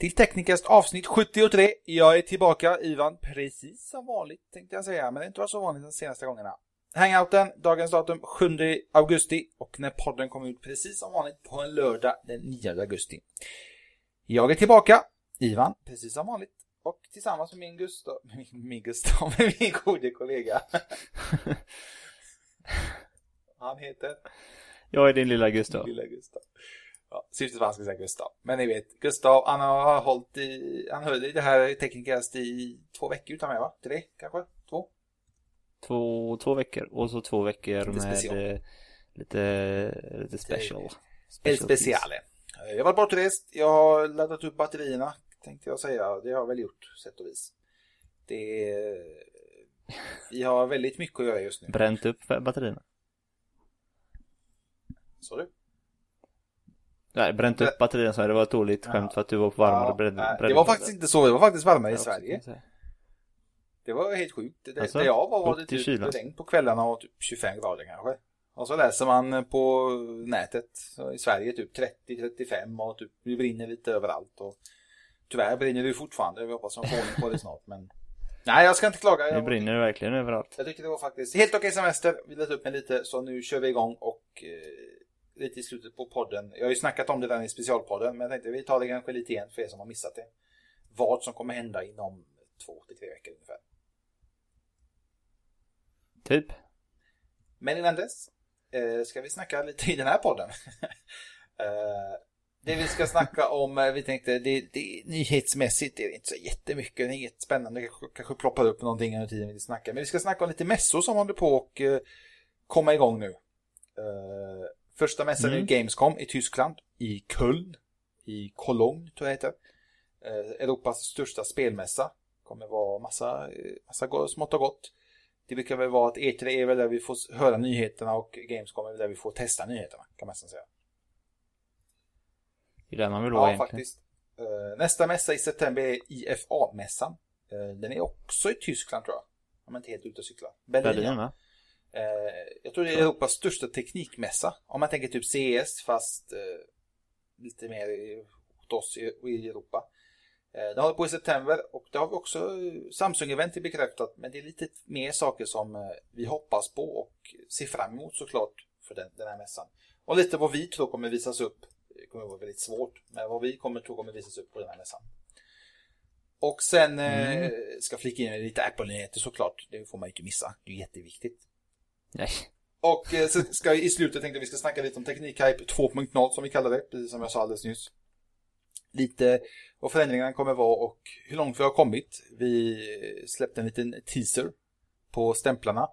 Till Teknikast avsnitt 73. Jag är tillbaka, Ivan, precis som vanligt tänkte jag säga, men det inte varit så vanligt de senaste gångerna. Hangouten, dagens datum 7 augusti och när podden kommer ut precis som vanligt på en lördag den 9 augusti. Jag är tillbaka, Ivan, precis som vanligt. Och tillsammans med min Gustav, min, min Gustav, med min gode kollega. Han heter? Jag är din lilla Gustav. Lilla Gustav. Ja, syftet var att han skulle säga Gustav. Men ni vet, Gustav, han har hållit i, han höll i det här Teknikast i två veckor utan mig va? Tre kanske? Två? Två, två veckor och så två veckor Lite med special. eh, lite, lite special. El Speciale. Jag har varit bortrest, jag har laddat upp batterierna tänkte jag säga. Det har jag väl gjort, sätt och vis. Det är... Vi har väldigt mycket att göra just nu. Bränt upp batterierna. Så du? Nej, bränt upp batterierna så det var ett dåligt skämt för att du var på varmare bredd. nej, det var faktiskt inte så, det var faktiskt varmare i Ja, Sverige. Det var helt sjukt. Det, Alltså, där jag var var det typ regn på kvällarna och typ 25 grader kanske. Och så läser man på nätet i Sverige typ 30-35 och typ det brinner lite överallt. Och tyvärr brinner det fortfarande. Vi hoppas att man får ordning på det snart. Men nej, jag ska inte klaga. Det Jag, brinner ju verkligen överallt. jag tyckte det var faktiskt helt okej semester. Vi lät upp mig lite så nu kör vi igång och eh, lite i slutet på podden. Jag har ju snackat om det där i specialpodden men jag tänkte vi tar det kanske lite igen för er som har missat det. Vad som kommer hända inom två till tre veckor ungefär. Typ. Men innan dess eh, ska vi snacka lite i den här podden. eh, det vi ska snacka om, eh, vi tänkte, det, det, nyhetsmässigt är det inte så jättemycket, det är inget spännande, kanske, kanske ploppar upp någonting under tiden vi snackar. Men vi ska snacka om lite mässor som håller på och eh, komma igång nu. Eh, första mässan Mm. är Gamescom i Tyskland, i Köln, i Cologne tror jag det heter. Eh, Europas största spelmässa. Kommer vara massa, massa smått och gott. Det brukar väl vara att E3 är väl där vi får höra nyheterna och Gamescom är väl där vi får testa nyheterna kan man nästan säga. Det är där man vill vara Ja, egentligen. faktiskt. Eh, Nästa mässa i september är IFA-mässan. Eh, Den är också i Tyskland tror jag. Om jag inte helt ute och cyklar. Berlin. Berlin va? Eh, Jag tror det är Europas största teknikmässa. Om man tänker typ CS fast eh, lite mer åt oss i, Europa. Eh, Det håller på i september och det har vi också Samsung-event bekräftat men det är lite mer saker som vi hoppas på och ser fram emot såklart för den, den här mässan. Och lite vad vi tror kommer visas upp. Det kommer vara väldigt svårt men vad vi kommer tro kommer visas upp på den här mässan. Och sen eh, ska flika in lite Apple-nyheter såklart. Det får man ju inte missa. Det är jätteviktigt. Nej. Och eh, så ska i slutet tänkte vi ska snacka lite om Teknikhype 2.0 som vi kallar det, precis som jag sa alldeles nyss. Lite vad förändringarna kommer vara och hur långt vi har kommit. Vi släppte en liten teaser på stämplarna.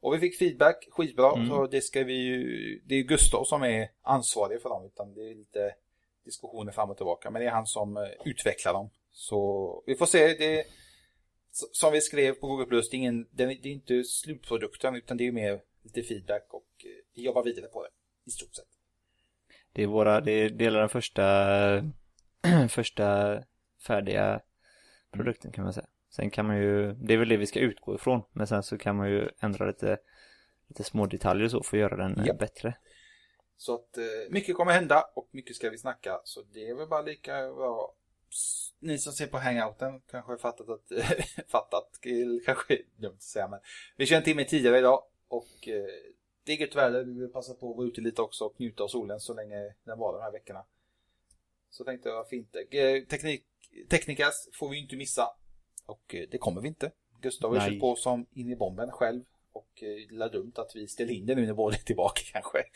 Och vi fick feedback, skitbra. Mm. Så det ska vi ju, det är Gustav som är ansvarig för dem, utan det är lite diskussioner fram och tillbaka. Men det är han som eh, utvecklar dem. Så vi får se. Det, som vi skrev på Google Plus, det är, ingen, det är inte slutprodukten utan det är mer lite feedback och eh, vi jobbar vidare på det. I stort sett. Det är våra, det är delar den första, första färdiga produkten kan man säga. Sen kan man ju, det är väl det vi ska utgå ifrån. Men sen så kan man ju ändra lite, lite små detaljer och så för att göra den eh, Ja. bättre. Så att eh, mycket kommer hända och mycket ska vi snacka. Så det är väl bara lika bra. Ni som ser på hangouten kanske har fattat att, fattat, kanske dumt att säga men. Vi kör en timme tidigare idag och eh, det är gött väder. Vi vill passa på att vara ute lite också och njuta av solen så länge den var de här veckorna. Så tänkte jag fint. Eh, Teknik, Teknikas får vi inte missa. Och eh, det kommer vi inte. Gustav har kört på som in i bomben själv. Och eh, det är dumt att vi ställer in det nu när båda är tillbaka kanske.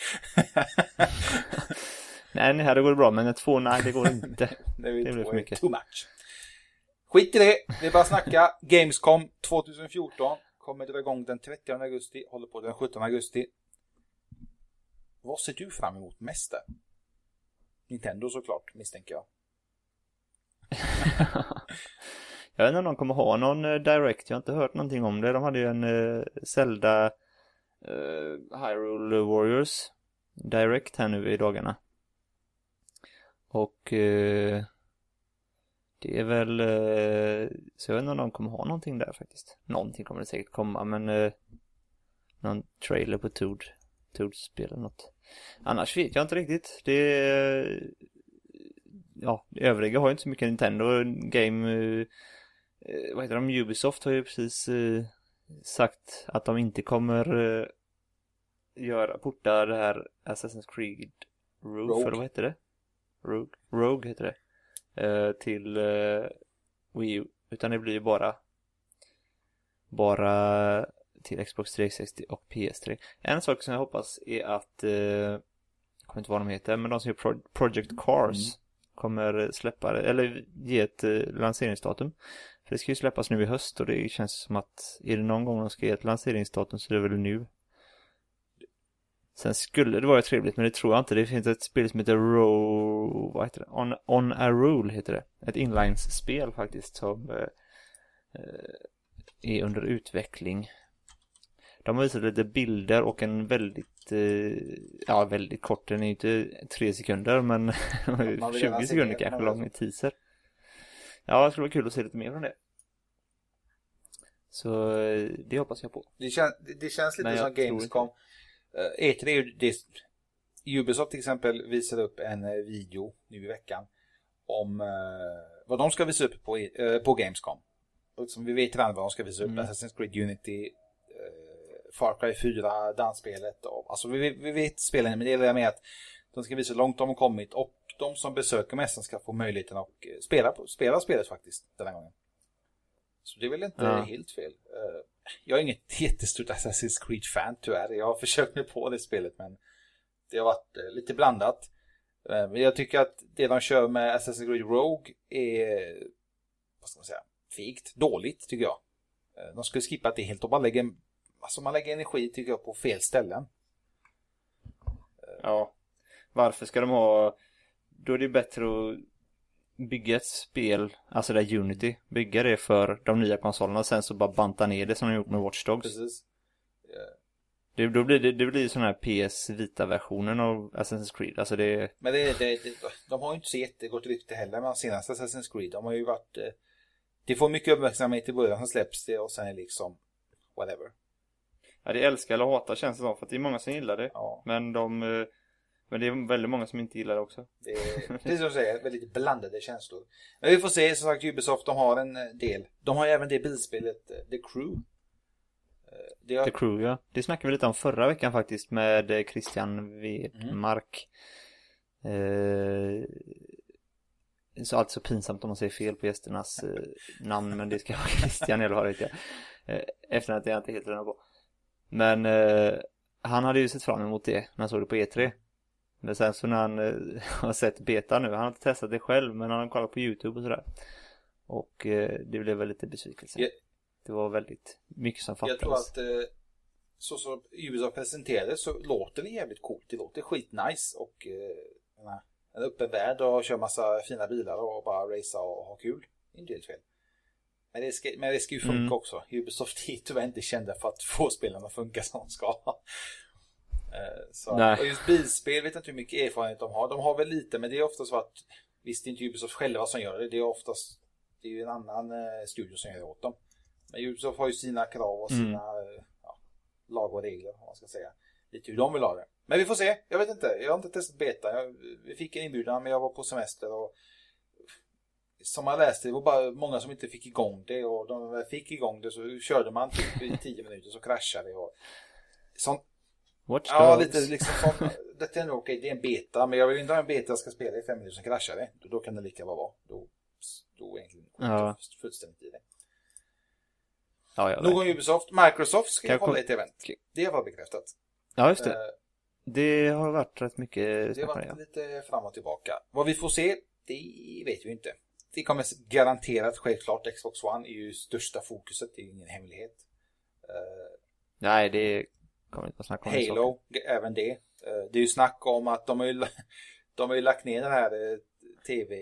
Nej, det här det går bra, men två, nej det går inte. Det, Det blir för mycket. Too much. Skit i det. Är bara snacka. Gamescom 2014 kommer dra igång den 30 augusti. Håller på den 17 augusti. Vad ser du fram emot mest där? Nintendo såklart, misstänker jag. Jag vet inte om de kommer ha någon eh, Direct, jag har inte hört någonting om det. De hade ju en uh, Zelda eh, Hyrule Warriors Direct här nu i dagarna. Och eh, det är väl, eh, så jag vet inte om de kommer ha någonting där faktiskt. Någonting kommer det säkert komma, men eh, någon trailer på Toad, Toad-spel eller något. Annars vet jag inte riktigt. Det är, ja, det övriga har ju inte så mycket Nintendo Game eh, eh, vad heter de, Ubisoft har ju precis eh, sagt att de inte kommer eh, göra, porta det här Assassin's Creed Rogue, Rogue. eller vad heter det? Rogue, Rogue heter det. Eh, till eh, Wii U, utan det blir ju bara bara till Xbox 360 och PS3. En sak som jag hoppas är att eh, jag kommer inte vad de heter, men de som gör Pro- Project Cars kommer släppa det, eller ge ett eh, lanseringsdatum. För det ska ju släppas nu i höst och det känns som att är det någon gång de ska ge ett lanseringsdatum så är det väl nu. Sen skulle det vara trevligt men det tror jag inte. Det finns ett spel som heter Ro... Vad heter det? On, On a Rule heter det. Ett inlines-spel faktiskt som eh, eh, är under utveckling. De har visat lite bilder och en väldigt, eh, ja väldigt kort, den är inte tre sekunder men Man vill gärna 20 se sekunder kanske lång teaser. Ja, det skulle vara kul att se lite mer från det. Så eh, det hoppas jag på. Det, kän, det, känns lite jag som Gamescom. Uh, E3 är ju det, Ubisoft till exempel visade upp en eh, video nu i veckan om eh, vad de ska visa upp på, E- eh, på Gamescom. Och som vi vet redan vad de ska visa upp. Mm. Assassin's Creed Unity, eh, Far Cry 4, dansspelet. Och, alltså vi, vi vet spelen, men det det med att de ska visa hur långt de har kommit och de som besöker mässan ska få möjligheten att eh, spela, spela spelet faktiskt den här gången. Så det är väl inte Ja. helt fel. Jag är inget jättestort Assassin's Creed-fan tyvärr. Jag har försökt mig på det spelet men det har varit eh, lite blandat. Eh, men jag tycker att det de kör med Assassin's Creed Rogue är, vad ska man säga, fegt. Dåligt tycker jag. Eh, de skulle skippa det helt och bara lägga, alltså man lägger energi tycker jag på fel ställen. Ja. Varför ska de ha... Då är det bättre att bygga ett spel, alltså det där Unity, bygga det för de nya konsolerna och sen så bara banta ner det som de gjort med Watch Dogs. Precis. Det, då blir det, det blir sån här PS Vita-versionen av Assassin's Creed. Alltså det, Men det, det, det, de har ju inte så jättegott rykte heller med senaste Assassin's Creed. De har ju varit... eh, Det får mycket uppmärksamhet i början, sen släpps det och sen är liksom whatever. ja det är älska eller hata känns det som, för att det är många som gillar det. Ja, Men de, eh, men det är väldigt många som inte gillar det också. det är, precis som du säger, väldigt blandade känslor. Men vi får se, som sagt Ubisoft, de har en eh, del. De har ju även det bilspelet eh, The Crew. Eh, Det har, The Crew ja. Det snackade vi lite om förra veckan faktiskt med Christian Wedmark. Eh, så allt så pinsamt om man säger fel på gästernas eh, namn men det ska vara Christian eller vad vet jag. Eh, efternamnet är jag inte helt reda på. Men eh, han hade ju sett fram emot det när han såg det på E3. Men sen så när han eh, har sett beta nu, han har inte testat det själv men han har kollat på YouTube och sådär. Och eh, det blev väl lite besvikelse. Ja. Det var väldigt mycket som jag fattades. tror att eh, så som Ubisoft presenterade så låter det jävligt coolt. Det låter skitnice och eh, en- en öppen värld och kör massa fina bilar och bara racea och ha kul. Inte helt fel. Men det, ska, men det ska ju funka Mm. också. Ubisoft är tyvärr inte kända för att få spelarna att funka som de ska. Eh, Så, Nej. och just bilspel vet jag inte hur mycket erfarenhet de har. De har väl lite, men det är oftast så att visst det är inte Ubisoft själva som gör det. Det är oftast det är ju en annan eh, studio som gör det åt dem. Men Ubisoft har ju sina krav och Mm. sina eh, ja, lag och regler, om man ska säga. Lite hur de vill ha det. Men vi får se. Jag vet inte. Jag har inte testat beta. Jag, vi fick en inbjudan men jag var på semester och som man läste, det var bara många som inte fick igång det och de fick igång det så körde man typ i tio minuter så kraschade det och sånt. Watch Ja, Dogs. lite liksom sånt. Detta är nog okej, det är en beta men jag vill inte ha en beta jag ska spela i fem minuter så kraschar det. Då, då kan det lika bra vara. Då, då egentligen Ja. fullständigt i det. Ja, ja, Nog om Ubisoft. Microsoft ska jag hålla ett event. Det var bekräftat. ja, just det. Eh, Det har varit rätt mycket Det har varit Ja. lite fram och tillbaka. Vad vi får se, det vet vi inte. Det kommer garanterat självklart. Xbox One är ju största fokuset, det är ingen hemlighet. Eh, Nej, det kommer inte att snacka om Halo, även det. Eh, det är ju snack om att de har ju, de har ju lagt ner den här eh, tv...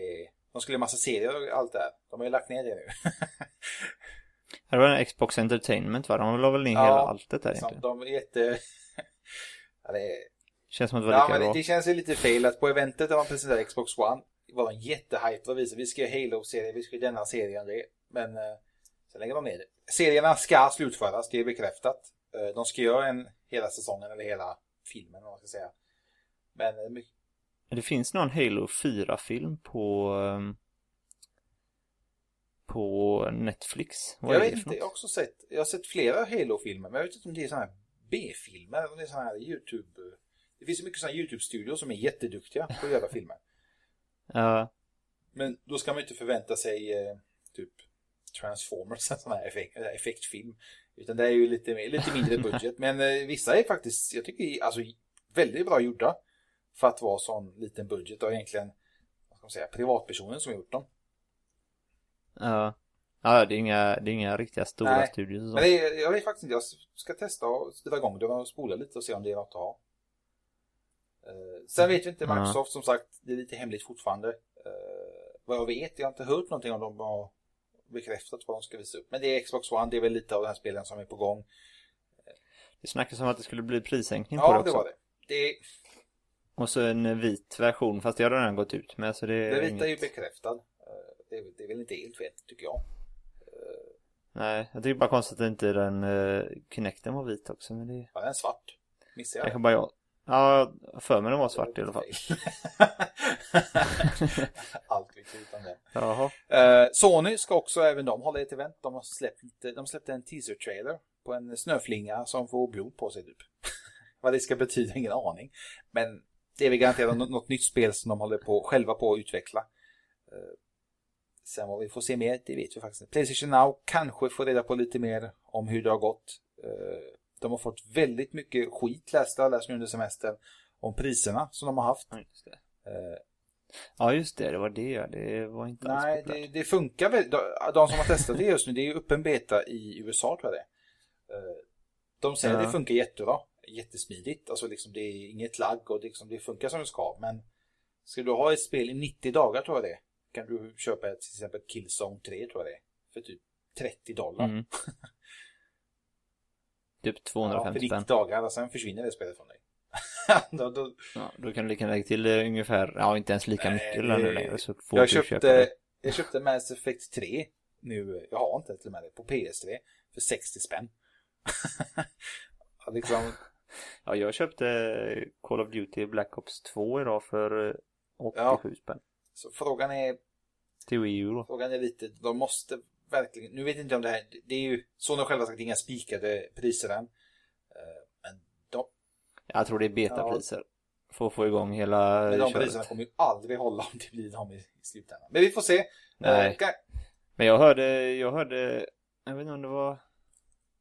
De skulle göra massa serier och allt det här. De har ju lagt ner det nu. Det var en Xbox Entertainment va? De la väl ner Ja, hela alltet där egentligen. de är jätte... ja, det. Känns som att det var Ja, lika men det, bra. det känns ju lite fel att på eventet där man presenterade Xbox One var en jättehype och visade vi ska göra Halo-serie, vi ska göra denna serien det. Men eh, sen lägger de ner det. Serierna ska slutföras, det är bekräftat. Eh, de ska göra en hela säsongen eller hela filmen om man ska säga. Men eh, mycket, Det finns någon Halo 4-film på ehm, på Netflix. Vad jag vet inte, jag har också sett, jag har sett flera Halo-filmer men jag vet inte om det är sådana här B-filmer eller om det är sådana här YouTube... Det finns ju mycket sådana YouTube-studios som är jätteduktiga på att göra filmer. Ja, Men då ska man inte förvänta sig eh, typ Transformers, en sån här effekt, effektfilm. Utan det är ju lite, mer- lite mindre budget. Men eh, vissa är faktiskt, jag tycker, alltså väldigt bra gjorda. För att vara sån liten budget och egentligen, vad ska man säga, privatpersonen som har gjort dem. ja. Ja, det är inga, det är inga riktiga stora Nej. studios och så. Men det är, jag vet faktiskt inte, jag ska testa och dra igång det och spola lite och se om det är något att ha. Eh, sen vet vi inte, Ja. Microsoft som sagt, det är lite hemligt fortfarande. Eh, vad jag vet, jag har inte hört någonting om de har bekräftat vad de ska visa upp. Men det är Xbox One, det är väl lite av den här spelen som är på gång. Det snackas om att det skulle bli prissänkning på det Ja, också. det var det. Det, Och så en vit version, fast det har redan gått ut med. Så det, är det vita är ju inget... bekräftad. Eh, Det är, det är väl inte helt fel, tycker jag. Nej, jag tycker bara konstigt att inte den uh, Kinecten var vit också. Men det Ja, den är svart. Missar jag kanske bara jag. Ja, för mig den var svart i alla fall. Allt vi utan det. Jaha. Eh, Sony ska också även de hålla ett event. De har släppt, de släppte en teaser-trailer på en snöflinga som får blod på sig typ. Vad det ska betyda, ingen aning. Men det är väl garanterat något, något nytt spel som de håller på, själva på att utveckla. Eh, sen vad vi får se mer, det vet vi faktiskt inte. Playstation Now kanske får reda på lite mer om hur det har gått. Eh, de har fått väldigt mycket skit läste jag läst nu under semestern om priserna som de har haft. Ja, just det. Eh, Ja, just det. Det var det. Det var inte alls Nej, populärt. det, det funkar väl. De, de som har testat det just nu, det är ju öppen beta i USA tror jag det. Eh, De säger Ja. att det funkar jättebra. Jättesmidigt. Alltså liksom det är inget lagg och det, liksom, det funkar som det ska. Men ska du ha ett spel i 90 dagar tror jag det kan du köpa ett, till exempel Killzone 3 tror jag det är. För typ 30 dollar. Mm. Typ Ja, 250 för 90 spänn. dagar och sen försvinner det spelet från dig. då, då, Ja, då kan du lika lägga till eh, ungefär, ja inte ens lika mycket eller längre så får jag köpte, jag köpte Mass Effect 3 nu, jag har inte till och med det, på PS3 för 60 spänn. Ja, liksom, Ja, jag köpte Call of Duty Black Ops 2 idag för eh, 87 spänn. så frågan är, Till Wii U då. frågan är lite, de måste verkligen, nu vet jag inte om det här, det är ju, Sony har själva sagt inga spikade priser än. Eh, Men de, Jag tror det är betapriser. För att få igång hela men de köret. priserna kommer ju aldrig hålla om det blir de i slutändan. Men vi får se. Nej. Eh, kan- Men jag hörde, jag hörde, jag vet inte om det var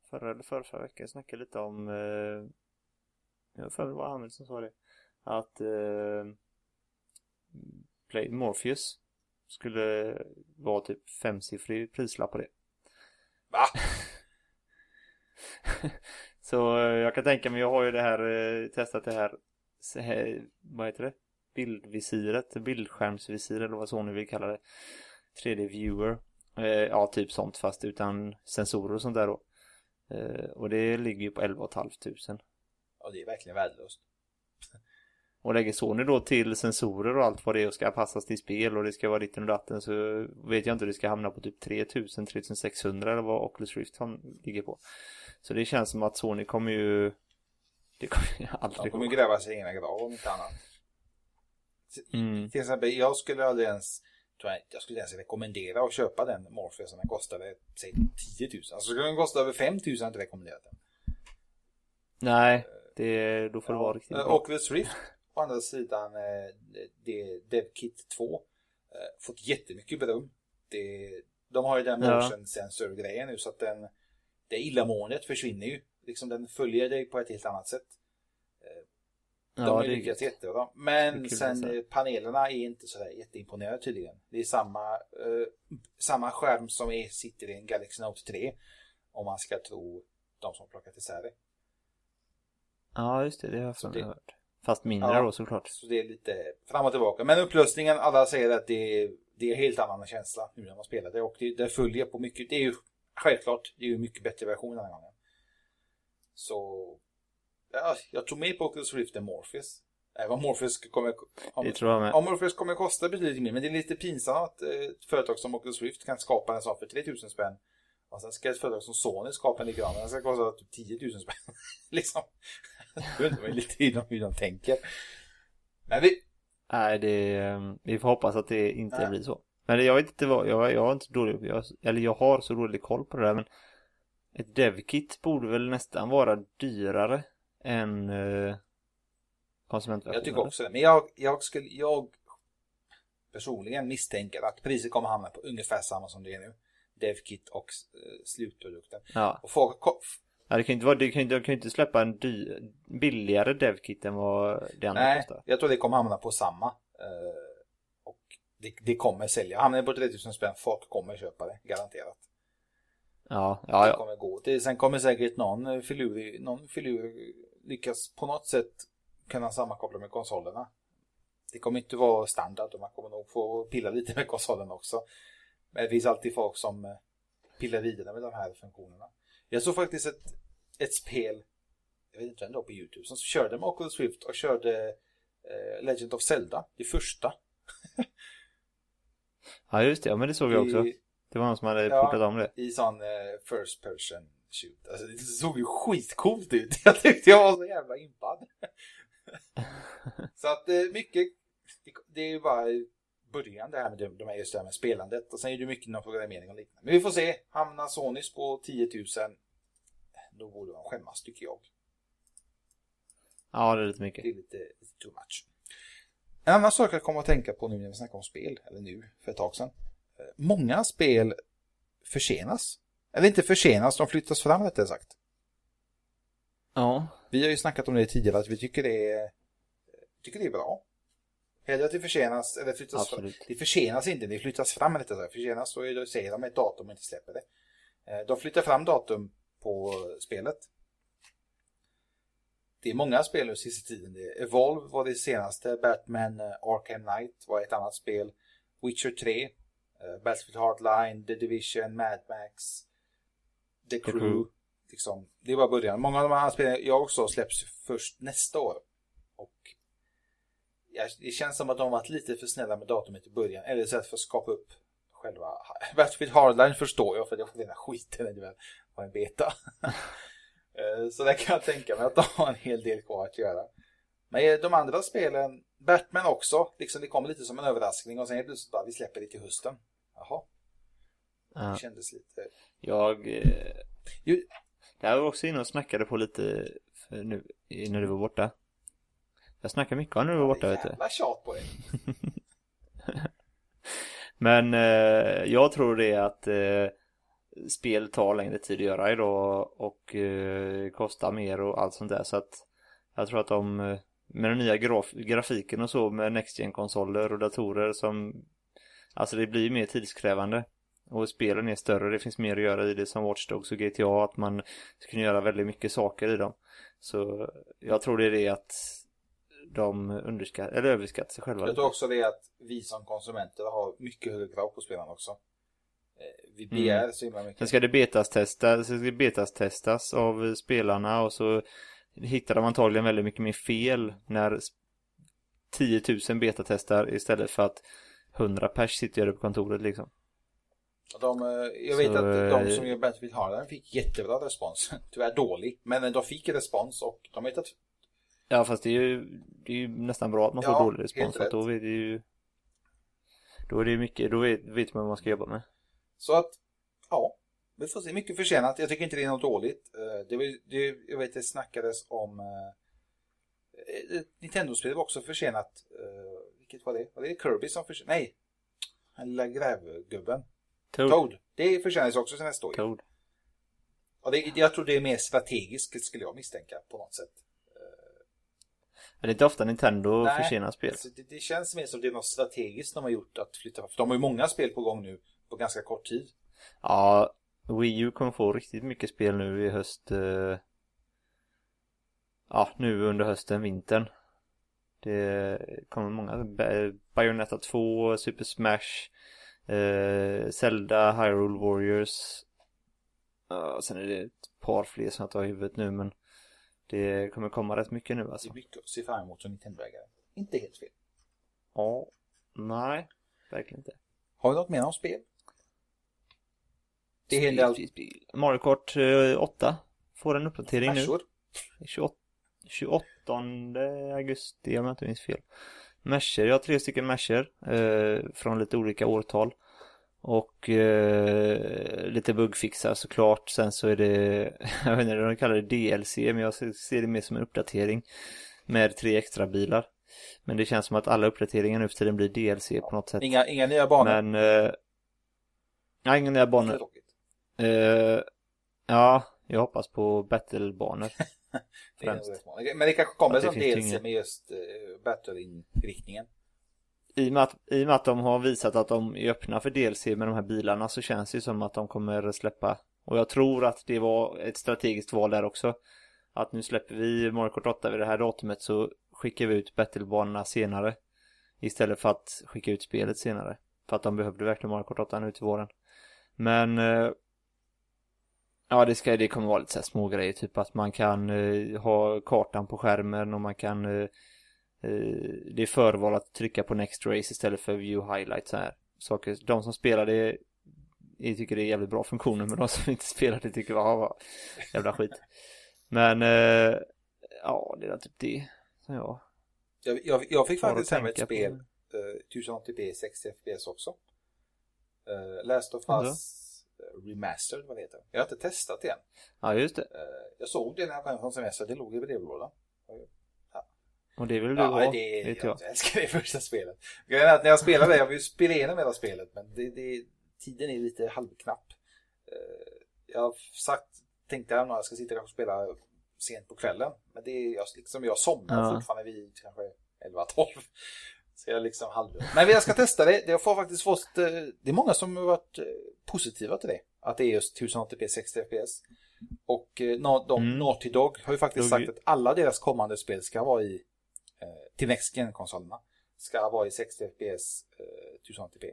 förra eller förra, förra veckan, jag snackade lite om, eh, jag för det var Hamil som sa det, att eh, Play Morpheus skulle vara typ femsiffrig prislapp på det. Va? Så eh, jag kan tänka mig, jag har ju det här, eh, testat det här, så vad heter det? Bildvisiret, bildskärmsvisir eller vad Sony vill kalla det. 3D viewer. Eh, ja, typ sånt fast utan sensorer och sånt där då. Och det ligger ju på 11 500. Ja, det är verkligen värdelöst. Och lägger Sony då till sensorer och allt vad det är och ska passas till spel och det ska vara ditten och datten så vet jag inte hur det ska hamna på typ 3000, 3600 eller vad Oculus Rift ligger på. Så det känns som att Sony kommer ju Det kommer De aldrig kommer ihåg. gräva sig i egna grav om inte annat. Mm. Till exempel, jag skulle aldrig ens, jag, skulle ens rekommendera att köpa den Morpheus som den kostade, säg 10 000. Alltså skulle den kosta över 5 000 hade jag inte rekommenderat den. Nej, det, då får det vara riktigt Eh, bra. Oculus Rift, å andra sidan, eh, det DevKit 2, eh, fått jättemycket beröm. Det, de har ju den motion sensor-grejen nu så att den, det illamåendet försvinner ju. Liksom den följer dig på ett helt annat sätt. De ja, har lyckats jättebra. Men sen eh, panelerna är inte sådär jätteimponerande tydligen. Det är samma, eh, samma skärm som är, sitter i en Galaxy Note 3. Om man ska tro de som plockat isär det. Ja, just det. Det har jag för hört. Fast mindre Ja. då såklart. Så det är lite fram och tillbaka. Men upplösningen, alla säger att det är, det är helt annan känsla nu när man spelar det. Och det, det följer på mycket. Det är ju självklart, det är ju mycket bättre version den här gången. Så ja, jag tog med på Oculus Rift än Morpheus. Även Morpheus kommer... Om, Det tror jag med. om Morpheus kommer kosta betydligt mer. Men det är lite pinsamt att eh, ett företag som Oculus Rift kan skapa en sak för 3000 spänn. Och sen ska ett företag som Sony skapa en likadan. Den ska kosta typ 10 000 spänn. liksom. Jag undrar lite hur de, hur de tänker. Men vi, Nej, det, eh, vi får hoppas att det inte Nej. blir så. Men jag vet inte vad, jag, jag har inte dålig, jag, eller jag har så dålig koll på det där men ett devkit borde väl nästan vara dyrare än eh, konsumentversionen? Jag tycker också det. Men jag, jag skulle, jag personligen misstänker att priset kommer hamna på ungefär samma som det är nu. DevKit och eh, slutprodukten. Ja, Och folk, ja det kan ju inte vara, det kan, de kan ju inte släppa en dy, billigare devkit än vad det andra nej, kostar. jag tror det kommer hamna på samma. Eh, och det, det kommer sälja. Hamnar det på 3000 spänn, folk kommer köpa det, garanterat. Ja, ja, Det ja. kommer gå. Det, sen kommer säkert någon eh, filur, någon filur lyckas på något sätt kunna sammankoppla med konsolerna. Det kommer inte vara standard och man kommer nog få pilla lite med konsolen också. Men det finns alltid folk som eh, pillar vidare med de här funktionerna. Jag såg faktiskt ett, ett spel, jag vet inte vem det var på YouTube, som körde Oculus Rift och körde eh, Legend of Zelda, det första. ja just det, ja men det såg jag också. I, Det var någon som hade Ja. portat om det. i sån eh, first person shoot. Alltså det såg ju skitcoolt ut. Jag tyckte jag var så jävla impad. så att eh, mycket, det är ju bara början det här med de, de här just det här med spelandet. Och sen är det mycket inom programmering och liknande. Men vi får se. Hamnar Sonys på 10 000 då borde de skämmas tycker jag. Ja, det är lite mycket. Det är lite, lite too much. En annan sak jag kommer att tänka på nu när vi snackar om spel, eller nu, för ett tag sedan. Eh, Många spel försenas. Eller inte försenas, de flyttas fram rättare sagt. Ja, Vi har ju snackat om det tidigare, att vi tycker det är, tycker det är bra. Hellre att det försenas, eller flyttas fram. Absolut. Det försenas inte, det flyttas fram rättare sagt. Försenas, då, är- säger de ett datum och inte släpper det. Eh, De flyttar fram datum på spelet. Det är många spel nu sista tiden. Det Evolve var det senaste. Batman eh, Arkham Knight var ett annat spel. Witcher 3. eh, Battlefield Hardline. The Division. Mad Max. The Crew. Crew. Liksom, det var början. Många av de här spelen jag också släpps först nästa år. Och det känns som att de har varit lite för snälla med datumet i början. Eller så att för att skapa upp själva... Battlefield Hardline förstår jag för det var den här skiten när det var en beta. Eh, så där kan jag tänka mig att de har en hel del kvar att göra. Men de andra spelen, Batman också, liksom det kom lite som en överraskning och sen helt plötsligt bara vi släpper det till hösten. Jaha, det kändes lite... Jag... Eh, Jo, jag var också inne och snackade på lite nu, när du var borta. Jag snackade mycket om du var borta vet du. jävla tjat på dig. Men eh, jag tror det är att eh, spel tar längre tid att göra idag och eh, kostar mer och allt sånt där. Så att jag tror att de eh, med den nya graf grafiken och så med Next gen konsoler och datorer som Alltså det blir mer tidskrävande. Och spelen är större, det finns mer att göra i det som Watch Dogs och GTA, att man ska kunna göra väldigt mycket saker i dem. Så jag tror det är det att de underskattar, eller överskattar sig själva. Jag tror också det att vi som konsumenter har mycket högre krav på spelarna också. Eh, Vi begär så himla mycket. Sen ska det betas-testas, det betas-testas av spelarna och så hittar de antagligen väldigt mycket mer fel när 10 000 betatestar istället för att 100 pers sitter på kontoret liksom. De, eh, jag vet Så, att de eh, som gör Battlefield Hardline fick jättebra respons. Tyvärr dålig, men de fick respons och de vet att Ja fast det är ju, det är ju nästan bra att man får Ja, dålig respons för att då vet det ju Då är det ju mycket, då vet, vet man vad man ska jobba med. Så att, ja. Vi får se. Mycket förtjänat. Jag tycker inte det är något dåligt. Eh, Det, var, det, jag vet det snackades om eh, Nintendo-spel var också förtjänat. Eh, vilket var det? Var det Kirby som förtjänat? Nej. Den lilla grävgubben. Toad. Toad. Det förtjänas också till nästa år. Toad. Och det, jag tror det är mer strategiskt skulle jag misstänka på något sätt. Men det är inte ofta Nintendo Nej. försenar spel. Alltså, det, det känns mer som det är något strategiskt de har gjort att flytta. För de har ju många spel på gång nu på ganska kort tid. Ja, Wii U kommer få riktigt mycket spel nu i höst. eh, Ja, nu under hösten, vintern. Det kommer många. Ba- Bayonetta 2, Super Smash, eh, Zelda, Hyrule Warriors. Ja, sen är det ett par fler som jag tar i huvudet nu, men det kommer komma rätt mycket nu Det alltså. är mycket att se fram emot som Nintendo-ägare. Inte helt fel. Ja, nej, verkligen inte. Har vi något mer om spel? Det. Spel, spel, spel. Mario Kart eh, 8 får en uppdatering nu. Märsor. 28, 28 augusti om jag inte minns fel. Mesher, jag har tre stycken mesher eh, från lite olika årtal. Och eh, lite bugfixar såklart. Sen så är det, jag vet inte om de kallar det DLC, men jag ser det mer som en uppdatering. Med tre extra bilar. Men det känns som att alla uppdateringar nu för tiden blir DLC på något sätt. Inga, inga nya banor. Men, eh, nej, inga nya banor. Eh, ja, jag hoppas på battlebanor. Främst. Men det kanske kommer som DLC inga- med just uh, battle-inriktningen. I och, med att, I och med att de har visat att de är öppna för DLC med de här bilarna så känns det ju som att de kommer släppa. Och jag tror att det var ett strategiskt val där också. Att nu släpper vi Mario Kart 8 vid det här datumet så skickar vi ut battlebanorna senare. Istället för att skicka ut spelet senare. För att de behövde verkligen Mario Kart 8 nu till våren. Men eh, ja det ska det kommer vara lite så här små grejer. Typ att man kan eh, ha kartan på skärmen och man kan Eh, det är förval att trycka på next race istället för view highlights här saker. De som spelar det jag tycker det är jävligt bra funktioner men de som inte spelar det tycker var vad jävla skit. Men eh, ja, det är typ det som jag Jag, jag, jag fick faktiskt hem ett spel, uh, 1080p 60 fps också. Uh, Last of? Us eh, Remastered, vad det heter. Jag har inte testat det än. Ja, just det. Eh, jag såg det när jag kom från semester, det låg i brevlådan. Och det vill du Ja, ha, det, vet jag. jag. älskar det första spelet. Att när jag spelar det, jag vill spela igenom hela spelet, men det, det, tiden är lite halvknapp. Eh, Jag har sagt, tänkte att jag ska sitta och spela sent på kvällen, men det är jag, liksom, jag somnar Ja. fortfarande vid kanske 11-12. Så jag liksom halv... Men jag ska testa det. Det har faktiskt fått, eh, det är många som har varit eh, positiva till det. Att det är just 1080p 60 fps. Och de, Mm. Naughty Dog har ju faktiskt sagt att alla deras kommande spel ska vara i till Next Gen-konsolerna ska vara i 60 fps eh, 1080p.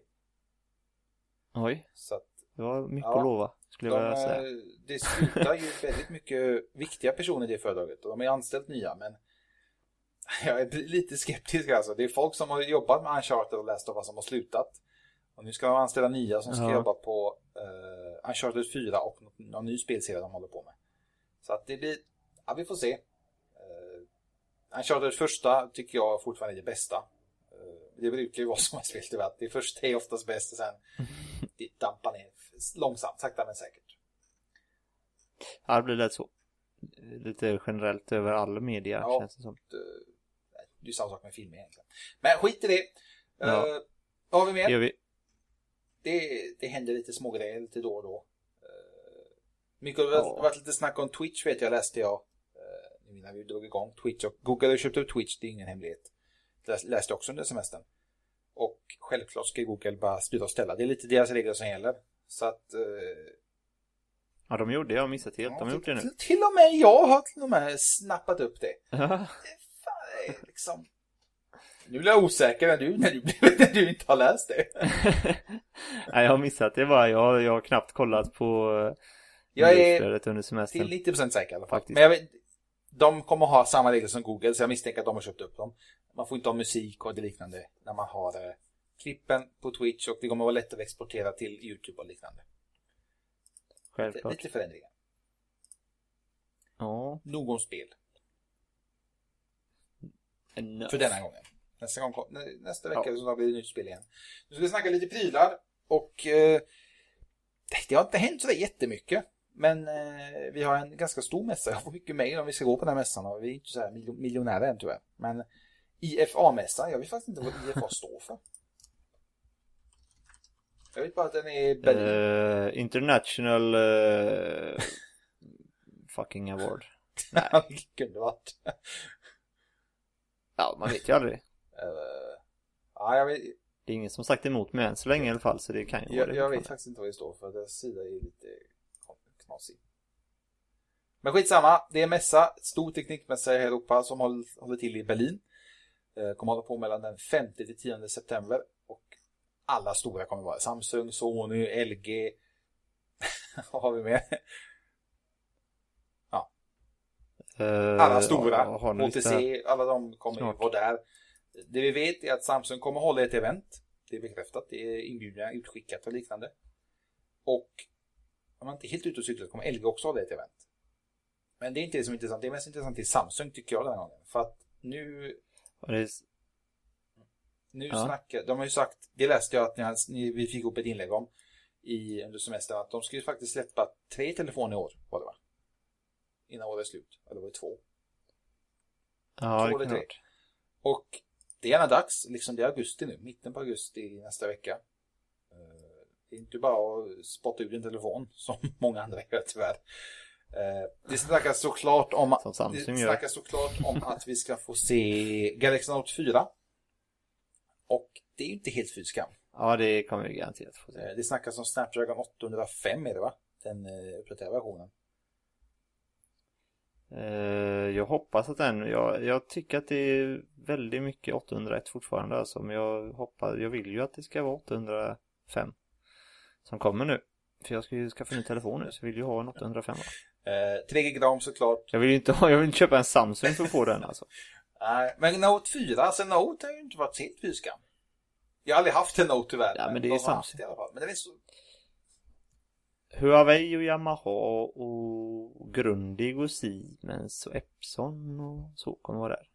Oj, Så att det var mycket Ja. att lova, skulle de, jag vilja säga. eh, det slutar ju väldigt mycket viktiga personer i det företaget och de har ju anställt nya men jag är lite skeptisk alltså. Det är folk som har jobbat med Uncharted och Last of Us som har slutat. Och nu ska de anställa nya som ska Ja. jobba på uh, Uncharted 4 och någon ny spelserie de håller på med. Så att det blir, ja vi får se. Uh, Uncharted första tycker jag fortfarande är det bästa. Eh, det brukar ju vara som med spel tyvärr. Det första är oftast bäst och sen det dampar ner långsamt, sakta men säkert. Ja, det blir lätt så. Lite generellt över all media Ja. känns det som. Det det är samma sak med filmer egentligen. Men skit i det. Ja. Eh, vad har vi mer? Gör vi. det, det händer lite smågrejer lite då och då. Uh, mycket har Ja. varit lite snack om Twitch vet jag läste jag. När vi drog igång Twitch och Google har köpt upp Twitch, det är ingen hemlighet. Läs, läste också under semestern. Och självklart ska Google bara styra och ställa. Det är lite deras regler som gäller. Så att... eh, Ja, de gjorde det. Jag har missat helt. De har gjort det nu. till, till och med jag har till och med snappat upp det. Fan, liksom... Nu blir jag osäker när du, när du, när du inte har läst det. Nej, jag har missat det bara. Jag, jag har knappt kollat på eh, Jag är till 90% säker i alla fall. Faktiskt. Men jag de kommer ha samma regler som Google, så jag misstänker att de har köpt upp dem. Man får inte ha musik och det liknande när man har eh, klippen på Twitch och det kommer vara lätt att exportera till YouTube och liknande. Lite, Självklart. lite förändringar. Ja. Nog om spel. Enough. För denna gången. Nästa, gång, nästa vecka Ja. så har vi ett nytt spel igen. Nu ska vi snacka lite prylar och eh, det har inte hänt så jättemycket. Men eh, vi har en ganska stor mässa. Jag får mycket mejl om vi ska gå på den här mässan och vi är inte så här miljo- miljonärer än tyvärr. Men IFA-mässan, jag vet faktiskt inte vad IFA står för. Jag vet bara att den är Berlin. Eh, international eh, fucking award. det kunde varit. Ja, man vet ju aldrig. Eh, ja, jag vet, Det är ingen som sagt emot mig än så länge i alla fall så det kan ju vara Jag, det. jag vet faktiskt inte vad det står för. Deras sida är lite knasig. Men skitsamma. Det är mässa. Stor teknikmässa i Europa som håller, till i Berlin. Eh, Kommer hålla på mellan den 5 till 10 september. Och alla stora kommer vara Samsung, Sony, LG. Vad har vi med? Eh, Alla stora. ja, här? HTC, alla de kommer Snart. vara där. Det vi vet är att Samsung kommer hålla ett event. Det är bekräftat. Det är inbjudningar utskickat och liknande. Och om man inte är helt ute och cyklar kommer LG också hålla ett event. Men det är inte det som är intressant. Det är mest intressant till Samsung tycker jag den här gången. För att nu, det är, nu Ja. snackar, de har ju sagt, det läste jag att ni, ni, vi fick upp ett inlägg om i, under semestern, att de ju faktiskt släppa tre telefoner i år, var det va? Innan året är slut. Eller var det två? ja, Två det tre. vara. Och det är gärna dags, liksom det är augusti nu, mitten på augusti nästa vecka. Eh, Det är inte bara att spotta ut en telefon som många andra gör tyvärr. Eh, Det snackas såklart om, det snackas såklart om att vi ska få se Galaxy Note 4. Och det är ju inte helt fy skam. Ja, det kommer vi garanterat få se. Eh, Det snackas om Snapdragon 805 är det va? Den eh, uppdaterade versionen. Eh, jag hoppas att den, jag, jag tycker att det är väldigt mycket 801 fortfarande alltså, men jag hoppas, jag vill ju att det ska vara 805 som kommer nu. För jag ska ju skaffa en ny telefon nu, så jag vill ju ha en 805 va? Eh, 3 GB RAM såklart. Jag vill ju inte ha, jag vill inte köpa en Samsung för att få den alltså. Nej, men Note 4, alltså Note har ju inte varit helt fy skam. Jag har aldrig haft en Note tyvärr. Ja, men det är de Samsung. det i alla fall. Men är så... Huawei och Yamaha och Grundig och Siemens och Epson och så kommer vara där.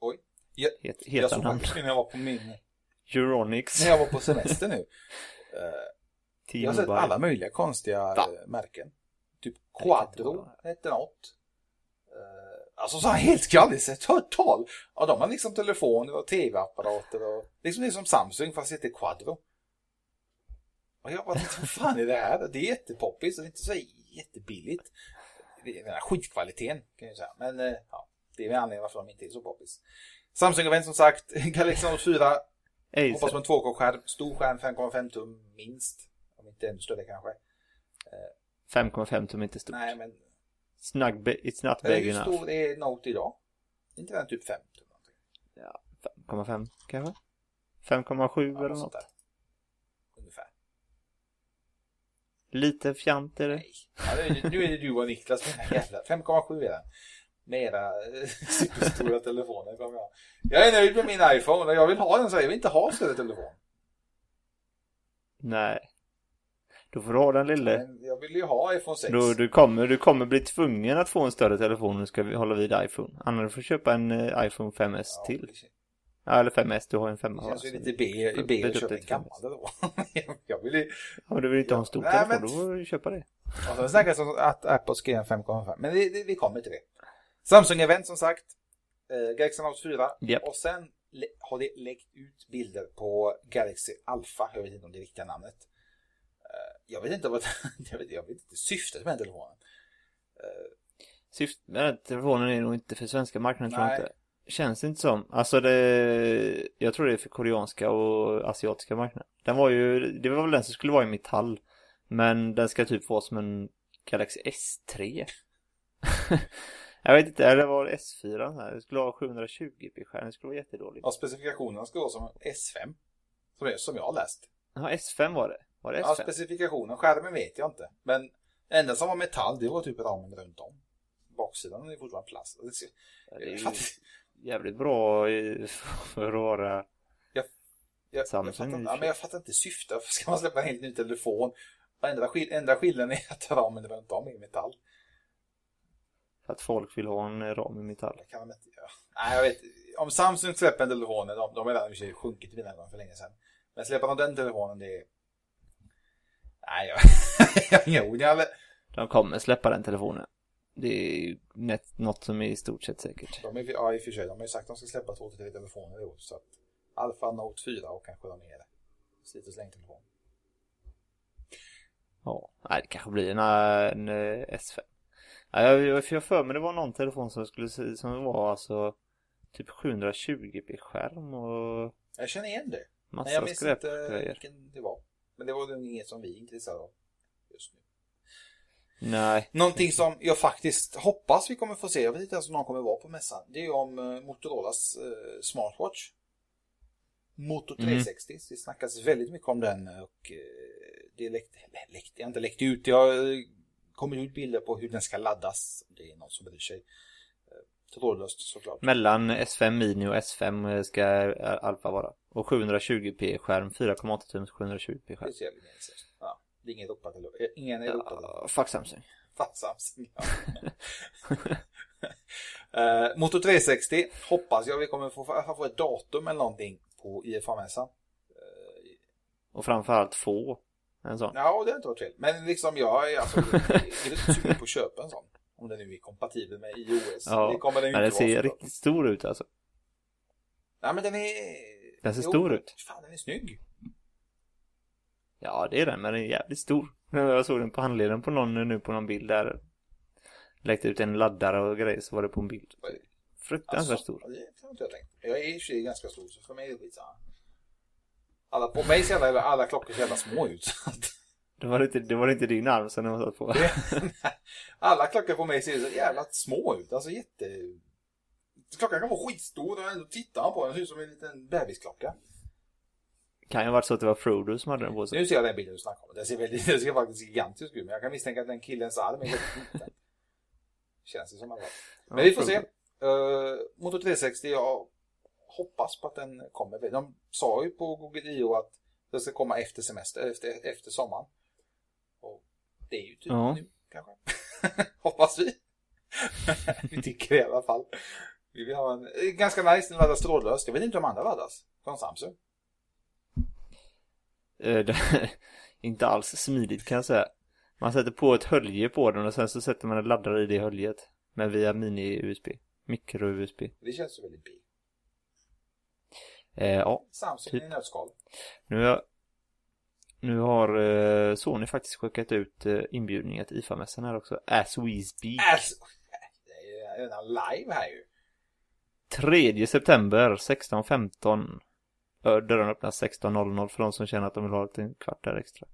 Oj. Jag, Het, jag såg faktiskt när jag var på min... Euronix. När jag var på semester nu. Jag har sett alla möjliga konstiga Va? eh, märken. Typ Quadro hette något. Eh, Alltså så här helt aldrig sett hört tal. Ja, de har liksom telefoner och tv-apparater och liksom det är som Samsung fast det heter Quadro. Och jag bara vad fan är det här? Det är jättepoppis och det är inte så jättebilligt. Det är den här skitkvaliteten kan jag säga. Men eh, ja, det är väl anledningen varför de inte är så poppis. Samsung-event som sagt, Galaxy Note 4 Hoppas på en 2K-skärm, stor skärm 5,5 tum minst. Om inte ännu större kanske. 5,5 tum inte stort. Nej men, Snug, it's not big hur enough. stor är Note idag? Inte den typ 5 tum någonting? Ja, 5,5 kanske? 5,7 Ja, eller något där. Ungefär. Lite fjant är det. Nej. Ja, nu, är det, är du och Niklas med den här jävla 5,7 är den. Med era eh, superstora telefoner kommer jag. Jag är nöjd med min iPhone och jag vill ha den så här. Jag vill inte ha större telefon. Nej. Då får du ha den lille. Men jag vill ju ha iPhone 6. Då, du, kommer, du kommer bli tvungen att få en större telefon om du ska hålla vid iPhone. Annars får du köpa en eh, iPhone 5S ja, till. Ja, eller 5S, du har en 5 Det känns ju lite B, B att köpa en gammal då. jag vill ju... Ja, du vill inte ha en stor Nej, telefon, men- då får du köpa det. Och sen snackas om att Apple ska ge en 5,5. Men det, det, vi kommer till det. Samsung-event som sagt. Eh, Galaxy Note 4. Japp. Och sen har det läckt ut bilder på Galaxy Alpha. Jag vet inte om det är riktiga namnet. Eh, jag vet inte vad jag vet, jag vet inte syftet med telefonen. Syft, den här telefonen är nog inte för svenska marknaden tror jag Nej. inte. Känns inte som. Alltså det, jag tror det är för koreanska och asiatiska marknaden. Den var ju, det var väl den som skulle vara i metall. Men den ska typ vara som en Galaxy S3. jag vet inte, eller var det S4 här? Det skulle ha 720 p skärm, det skulle vara jättedåligt. Ja, specifikationerna ska vara som S5. Som jag, som jag har läst. Ja, S5 var det. Var det Ja, S5? specifikationen. Skärmen vet jag inte. Men det enda som var metall, det var typ ramen runt om. Baksidan är fortfarande plast. Det ser- Ja, det är jävligt bra för att vara... Jag, jag, Samsung fattar, är ju ja, men jag fattar inte syftet. Ska man släppa en helt ny telefon? Enda, skill enda skillnaden är att ramen är inte har mer metall. För att folk vill ha en ram i metall. Det kan de inte göra. Nej, jag vet Om Samsung släpper en telefon, de, de har redan i och för sig sjunkit i mina ögon för länge sedan. Men släpper de den telefonen, det är... Nej, jag, jag har inga ord. Jag. De kommer släppa den telefonen. Det är ju något som är i stort sett säkert. De är, ja, i och för sig. De har ju sagt att de ska släppa två till tre telefoner i år. Så att Alfa Note 4 och kanske de mer slit och släng telefon. Ja, nej, det kanske blir en, en, eh, S5. Ja, jag, jag, jag för mig det var någon telefon som skulle som var alltså typ 720p skärm och Jag känner igen det. Massa jag minns inte vilken det var. Men det var nog inget som vi är intresserade av just nu. Nej, Någonting som jag faktiskt hoppas vi kommer få se, jag vet inte ens om någon kommer vara på mässan, det är om eh, Motorolas eh, smartwatch. Moto 360, det snackas väldigt mycket om den och eh, det läckte, läckte, jag har inte läckt ut, jag eh, kommer ut bilder på hur den ska laddas. Det är någon som bryr sig. Trådlöst såklart. mellan S5 Mini och S5 ska Alfa vara. Och 720p skärm, 4,8 tums 720p Det skärm. ser jag. Ja, det är ingen Europa till eh, ingen Europa Ja, fuck Samsung. Fan, Samsung. Ja. uh, Moto 360 hoppas jag vi kommer få, få ett datum eller någonting på IFA-mässan. Och framförallt få en sån. Ja, det har inte varit fel. Men liksom jag är alltså är sugen på att köpa en sån. Om den nu är kompatibel med iOS. Ja, det kommer den ju den inte vara ser såklart. riktigt stor ut alltså. Nej, men den är... Den ser stor ut. Fan, den är snygg. Ja, det är den, men den är jävligt stor. Jag såg den på handleden på någon nu på någon bild där. Läckte ut en laddare och grejer så var det på en bild. Fruktansvärt stor. ja, det har inte jag tänkt. Jag är i och för sig ganska stor, så för mig är det skitsamma. Alla, på mig ser alla, alla klockor så jävla små ut. Det var inte, det var inte din arm som den satt på. Alla klockor på mig ser så jävla små ut. Alltså jätte... Klockan kan vara skitstor och ändå tittar man på den. Den ser ut som en liten bebisklocka. Kan ju ha varit så att det var Frodo som hade den på sig. Nu ser jag den bilden du snackar om. Den ser, väldigt, den ser faktiskt gigantisk ut. Men jag kan misstänka att den killens arm är väldigt liten. Känns det som alla. Men vi får se. Uh, Moto 360, jag hoppas på att den kommer. De sa ju på Google I.O. att det ska komma efter semester, efter, efter sommaren. Och det är ju typ Ja. nu kanske. hoppas vi. vi tycker det i alla fall. Vi vill ha en, eh, ganska nice, den laddas trådlöst. Jag vet inte om andra laddas. Från Samsung. Eh, inte alls smidigt kan jag säga. Man sätter på ett hölje på den och sen så sätter man en laddare i det höljet. Men via mini-USB. Mikro-USB. Det känns ju väldigt billigt. Eh, ja, Samsung Typ. i nötskal. nu, har- nu har eh, Sony faktiskt skickat ut eh, inbjudningar till IFA-mässan här också. As we speak. Alltså, det är ju redan live här ju. 3 september 16.15. Ö, Dörren öppnas 16.00 för de som känner att de vill ha lite en kvart där extra.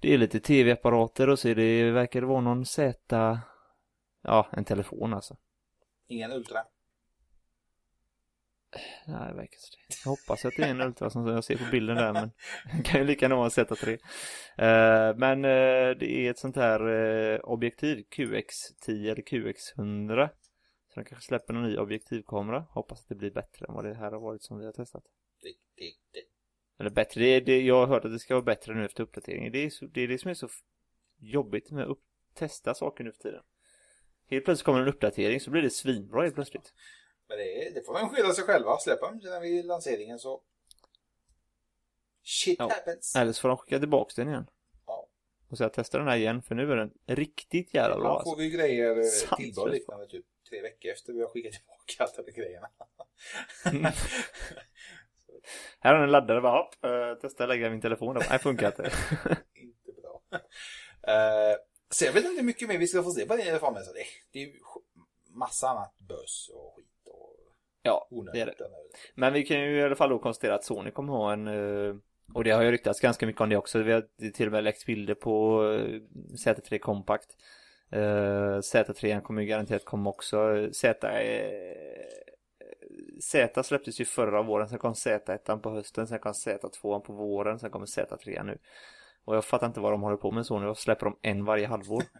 Det är lite tv-apparater och så är det, verkar det vara någon Z... Ja, en telefon alltså. Ingen Ultra. Nej, det verkar så det. Jag hoppas att det är en Ultra som jag ser på bilden där, men det kan ju lika gärna vara en Z3. Eh, men eh, det är ett sånt här eh, objektiv, QX10 eller QX100. Så de kanske släpper någon ny objektivkamera. Hoppas att det blir bättre än vad det här har varit som vi har testat. Det, det, det. Eller bättre, det, det, jag har hört att det ska vara bättre nu efter uppdateringen. Det är, så, det är det som är så jobbigt med att upp, testa saker nu för tiden. Helt plötsligt kommer en uppdatering så blir det svinbra helt plötsligt. Men det, det får de skylla sig själva. Släppa dem sen vid lanseringen så... Shit Ja. happens. Eller så får de skicka tillbaka den igen. Ja. Och säga testa den här igen för nu är den riktigt jävla bra alltså. får vi ju grejer, eh, tillbehör och så. liknande, typ tre veckor efter vi har skickat tillbaka alla de grejerna. Här har den en laddare bara hopp, uh, testa lägga min telefon där. Nej funkar inte. Inte bra. Uh, så jag vet inte mycket mer vi ska få se på i fan, det, det är ju massa annat bös och skit och ja, onödigt. det är det. Men vi kan ju i alla fall då konstatera att Sony kommer ha en eh, och det har ju ryktats ganska mycket om det också. Vi har till och med läckt bilder på eh, Z3 Compact. Eh, Z3 kommer ju garanterat komma också. Z eh, Z släpptes ju förra våren, sen kom Z1 på hösten, sen kom Z2 på våren, sen kommer Z3 nu. Och jag fattar inte vad de håller på med så nu, och släpper de en varje halvår.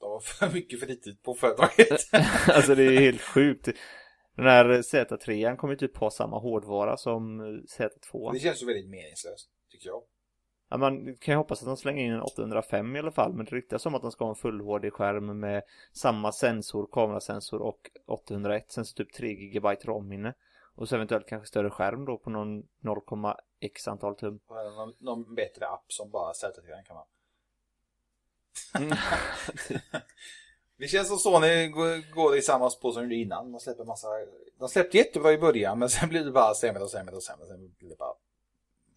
De har för mycket fritid på företaget. alltså det är helt sjukt. Den här Z3 kommer ju typ ha samma hårdvara som Z2. Det känns ju väldigt meningslöst, tycker jag. Ja, man kan ju hoppas att de slänger in en 805 i alla fall, men det ryktas som att de ska ha en fullhårdig skärm med samma sensor, kamerasensor och 801, sen så typ 3 GB RAM-minne. Och så eventuellt kanske större skärm då på någon 0,x antal tum. Någon, någon bättre app som bara Z3 kan man. Det känns som Sony går, går i samma spår som innan. De släpper massa... De släppte jättebra i början men sen blir det bara sämre och sämre och sämre. Sen blir det bara...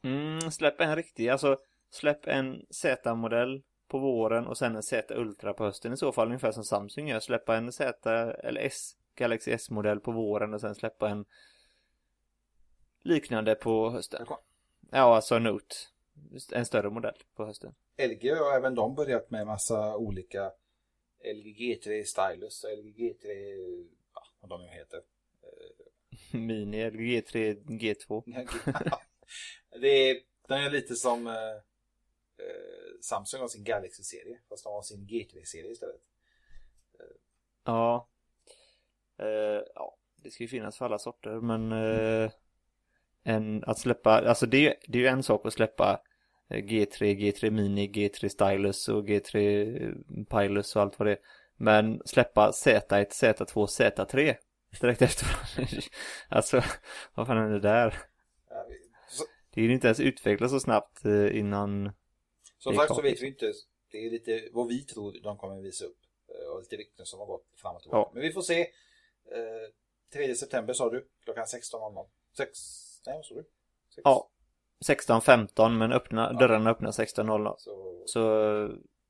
Mm, släpp en riktig, alltså släpp en Z-modell på våren och sen en Z Ultra på hösten i så fall, ungefär som Samsung gör. Släppa en Z eller S, Galaxy S-modell på våren och sen släppa en liknande på hösten. Ja, alltså Note. En större modell på hösten. LG har även de börjat med massa olika LG G3 Stylus och LG G3, ja, vad de nu heter. Mini LG G3 G2. det är, den är lite som eh, eh, Samsung har sin Galaxy-serie, fast de har sin G3-serie istället. Ja. Eh, ja, det ska ju finnas för alla sorter, men eh, en, att släppa, alltså det, är- det är ju en sak att släppa G3, G3 Mini, G3 Stylus och G3 Pilus och allt vad det är. Men släppa Z1, Z2, Z3 direkt efter varandra. Alltså, vad fan är det där? Det är ju inte ens utvecklat så snabbt eh, innan Som sagt så vet vi inte. Det är lite vad vi tror de kommer visa upp. eh, Och lite rykten som har gått fram och tillbaka. Ja. Men vi får se. Eh, 3 september sa du. Klockan 16.00. 6... Nej, vad sa du? Sex. Ja. 16.15 men öppna, dörrarna öppnar 16.00. Så... Så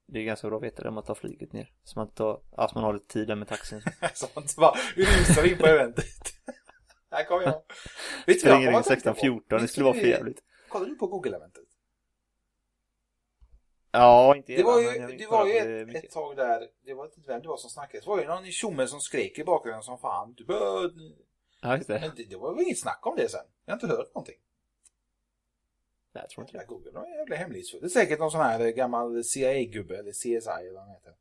det är ganska bra att veta det om man tar flyget ner. Så man, tar, alltså man har lite tid där med taxin. så man inte bara rusar in på eventet. Här kommer jag. Vet du vad Springer jag in tänkte på? 16.14, det skulle vara för jävligt. Kollar du på Google-eventet? Ja, inte Det var ju, det var ju ett, ett tag där, det var inte vem det var som snackade. Det var ju någon tjomme som skrek i bakgrunden som fan. Du bör... Ja, just det. Men det, det var väl inget snack om det sen. Jag har inte hört någonting. Nej, jag tror inte det. Google, de är jävla hemlighetsfull. Det är säkert någon sån här gammal CIA-gubbe eller CSI eller vad han heter.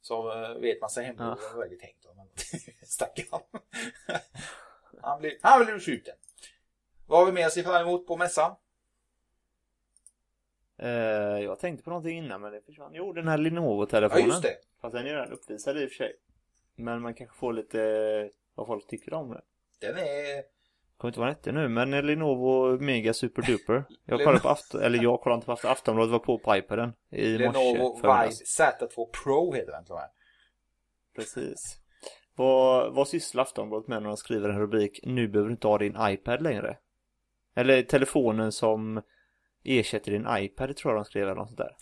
Som uh, vet massa hemligheter. Ja. Det var väldigt tänkt honom. Stackarn. han blev, han blev skjuten. Vad har vi mer att se fram emot på mässan? Eh, jag tänkte på någonting innan men det försvann. Jo, den här Lenovo-telefonen. Ja, just det. Fast den är redan uppvisad i och för sig. Men man kanske får lite eh, vad folk tycker om det. Den är... Kommer inte vad den hette nu, men en Lenovo Mega Super Duper. Jag kollade på Afton, eller jag kollade inte på Afton, Aftonbladet var på iPaden i morse. Lenovo förmiddags. Z2 Pro heter den till och med. Precis. Vad, vad sysslar Aftonbladet med när de skriver en rubrik Nu behöver du inte ha din iPad längre? Eller telefonen som ersätter din iPad tror jag de skrev eller något sånt där.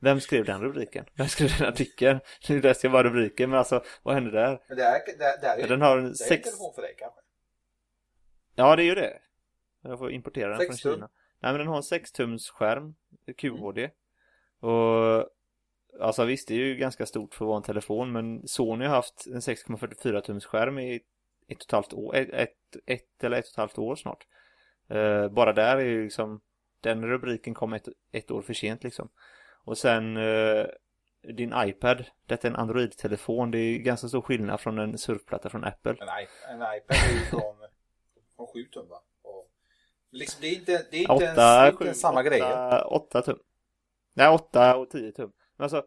Vem skrev den rubriken? Vem skrev den artikeln? Nu läste jag bara rubriken men alltså vad hände där? Men det här, det, det är, Ja, den har en det är en sex... telefon för dig kanske. Ja det är ju det. Jag får importera den från tum. Kina. Nej men den har en 6 tums skärm, QHD. Och alltså visst det är ju ganska stort för att vara en telefon men Sony har haft en 6,44 tums skärm i ett och ett halvt år, ett, ett, ett eller ett och ett halvt år snart. Eh, bara där är ju liksom den rubriken kom ett, ett år för sent liksom. Och sen eh, din iPad, detta är en Android-telefon, det är ganska stor skillnad från en surfplatta från Apple. En, I, en iPad är ju från, från 7 tum va? Och, liksom, det är inte, det är inte, ens, det är inte ens samma grejer. 8 tum. Nej, 8 och 10 tum. Men alltså,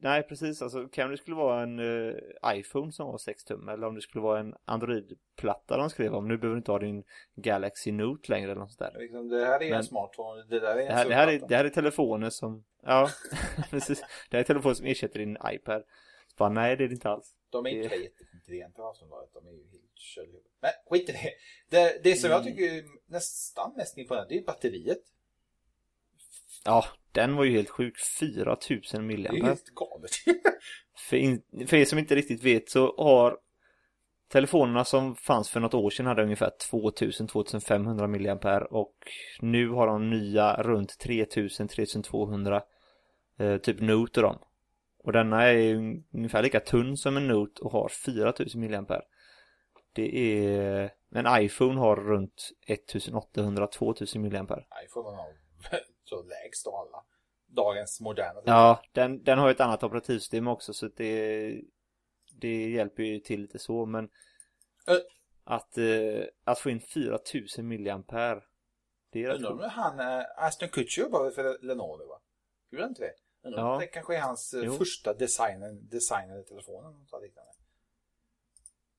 nej precis, alltså kan det skulle vara en eh, iPhone som var 6 tum eller om det skulle vara en Android-platta de skrev om. Nu behöver du inte ha din Galaxy Note längre eller något sånt där. Liksom, det här är en Men- smartphone, det där är en Det här, det, här är, det här är telefoner som, ja, precis. Det här är telefoner som ersätter din iPad. Så bara, nej det är det inte alls. De är inte det- jätteintelligenta Aftonbladet, de är ju helt körda i huvudet. Men skit i det. Det, det som jag Mm. tycker är nästan mest imponerande, det är batteriet. Ja, den var ju helt sjuk. 4000 Det är milliampere. helt galet. För, in, för er som inte riktigt vet så har telefonerna som fanns för något år sedan hade ungefär 2000-2500 milliampere och nu har de nya runt 3000-3200 eh, typ Note och dem. Och denna är ungefär lika tunn som en Note och har 4000 milliampere. Det är en iPhone har runt 1800-2000 milliampere. iPhone har så lägst av alla. Dagens moderna. Ja, den, den har ju ett annat operativsystem också så det, det hjälper ju till lite så men Ö- Att, eh, att få in 4000 milliampere. Det är Undrar om han, eh, Aston Kutcher jobbade för Lenovo va? Gjorde han inte det? Ja. det kanske är hans eh, Jo. första designen, designade telefonen. något liknande.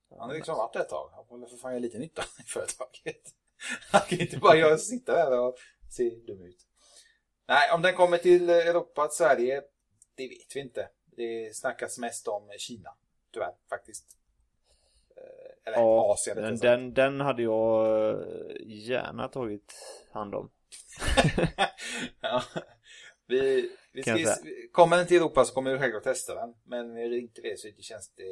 Han har liksom varit där ett tag. Han väl för fan göra lite nytta i företaget. Han kan inte bara göra, sitta där och se dum ut. Nej, om den kommer till Europa, Sverige, det vet vi inte. Det snackas mest om Kina, tyvärr, faktiskt. Eh, Eller Ja, Asien. den, den, den hade jag eh, gärna tagit hand om. ja. Vi, vi ska, kommer den till Europa så kommer vi självklart testa den. Men är det inte det så det känns det...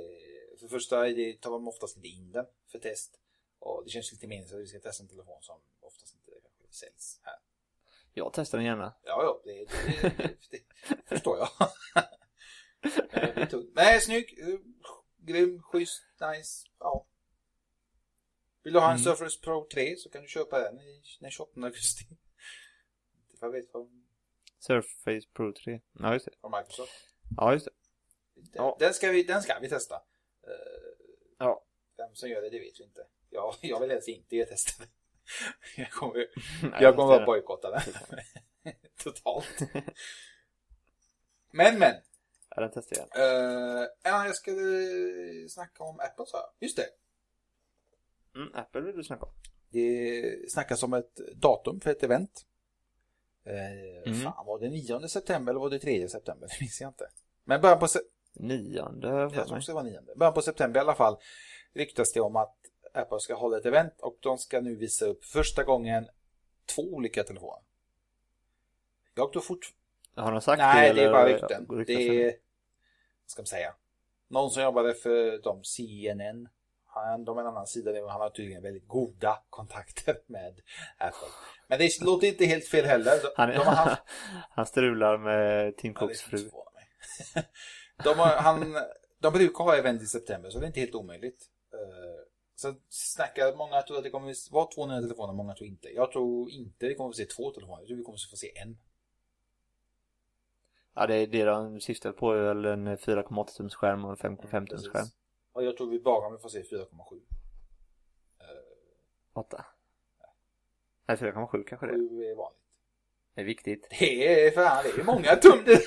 För det första det, tar de oftast inte in den för test. Och det känns lite meningslöst att vi ska testa en telefon som oftast inte säljs här. Jag testar den gärna. Ja, ja, det, det, det, det förstår jag. Nej, snygg. Grym, schysst, nice. Ja. Vill du ha en Mm. Surface Pro 3 så kan du köpa den i, den 28 augusti. Jag vet vad Surface Pro 3. Ja, just det. från Microsoft. Ja, just det. Den, Ja. den, ska vi, den ska vi testa. Eh, Ja. Vem som gör det, det vet vi inte. Ja, jag vill helst inte testa det. Jag kommer, jag kommer bara bojkotta den. Totalt. Men, men. Ja, den testar jag. Uh, ja, jag skulle snacka om Apple så här. Just det. Mm, Apple vill du snacka om. Det snackas om ett datum för ett event. Uh, Mm. Fan, var det 9 september eller var det 3 september? Det minns jag inte. Men början på, se- Nionde jag tror det var 9. Början på september i alla fall ryktas det om att Apple ska hålla ett event och de ska nu visa upp första gången två olika telefoner. Jag tror fort... Har de sagt Nej, det? det är bara rykten. Det är... Vad ska man säga? Någon som jobbade för dem, CNN. Han, de är en annan sida, han har tydligen väldigt goda kontakter med Apple. Men det låter inte helt fel heller. De, Han, de haft... han strular med Tim Cooks fru. de, har, han, de brukar ha event i september så det är inte helt omöjligt. Eh, Så snackar många tror att det kommer vara två nya telefoner, många tror inte. Jag tror inte vi kommer få se två telefoner, jag tror vi kommer få se en. Ja, det är det de syftar på är väl en 4,8 tums skärm och en 5,5 tums skärm. Och jag tror vi bara kommer få se 4,7. 8. Nej, 4,7 kanske det är. 7 är vanligt. Det är viktigt. Det är fan, det är många tum det.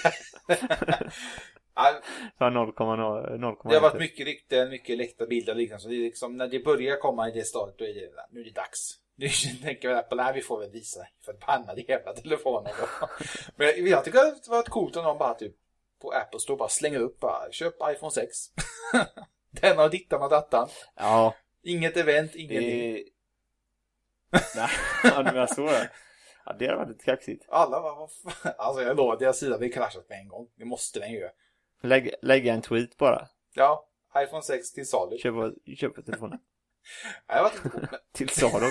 Ja, Ja, 0,0. Det har varit mycket rykten, mycket läckta bilder och liknande. Så det är liksom, när det börjar komma i det stadiet, då är det, nu är det dags. Nu tänker vi på nej, vi får väl visa förbannade jävla telefoner då. Men jag, jag tycker det var coolt om någon bara typ på Apple Store bara slänger upp bara, köp iPhone 6. Den har dittan och dattan. Ja, Inget event, det ingenting. är... Nej, ja, du menar så. ja. Det har varit lite kaxigt. Alla bara, vad fan. Alltså jag lovar, deras sida blir kraschat med en gång. Det måste den göra. Lägg, lägga en tweet bara. Ja, iPhone 6 till salu. Köp, köp telefonen. Ja, det var men- Till salu.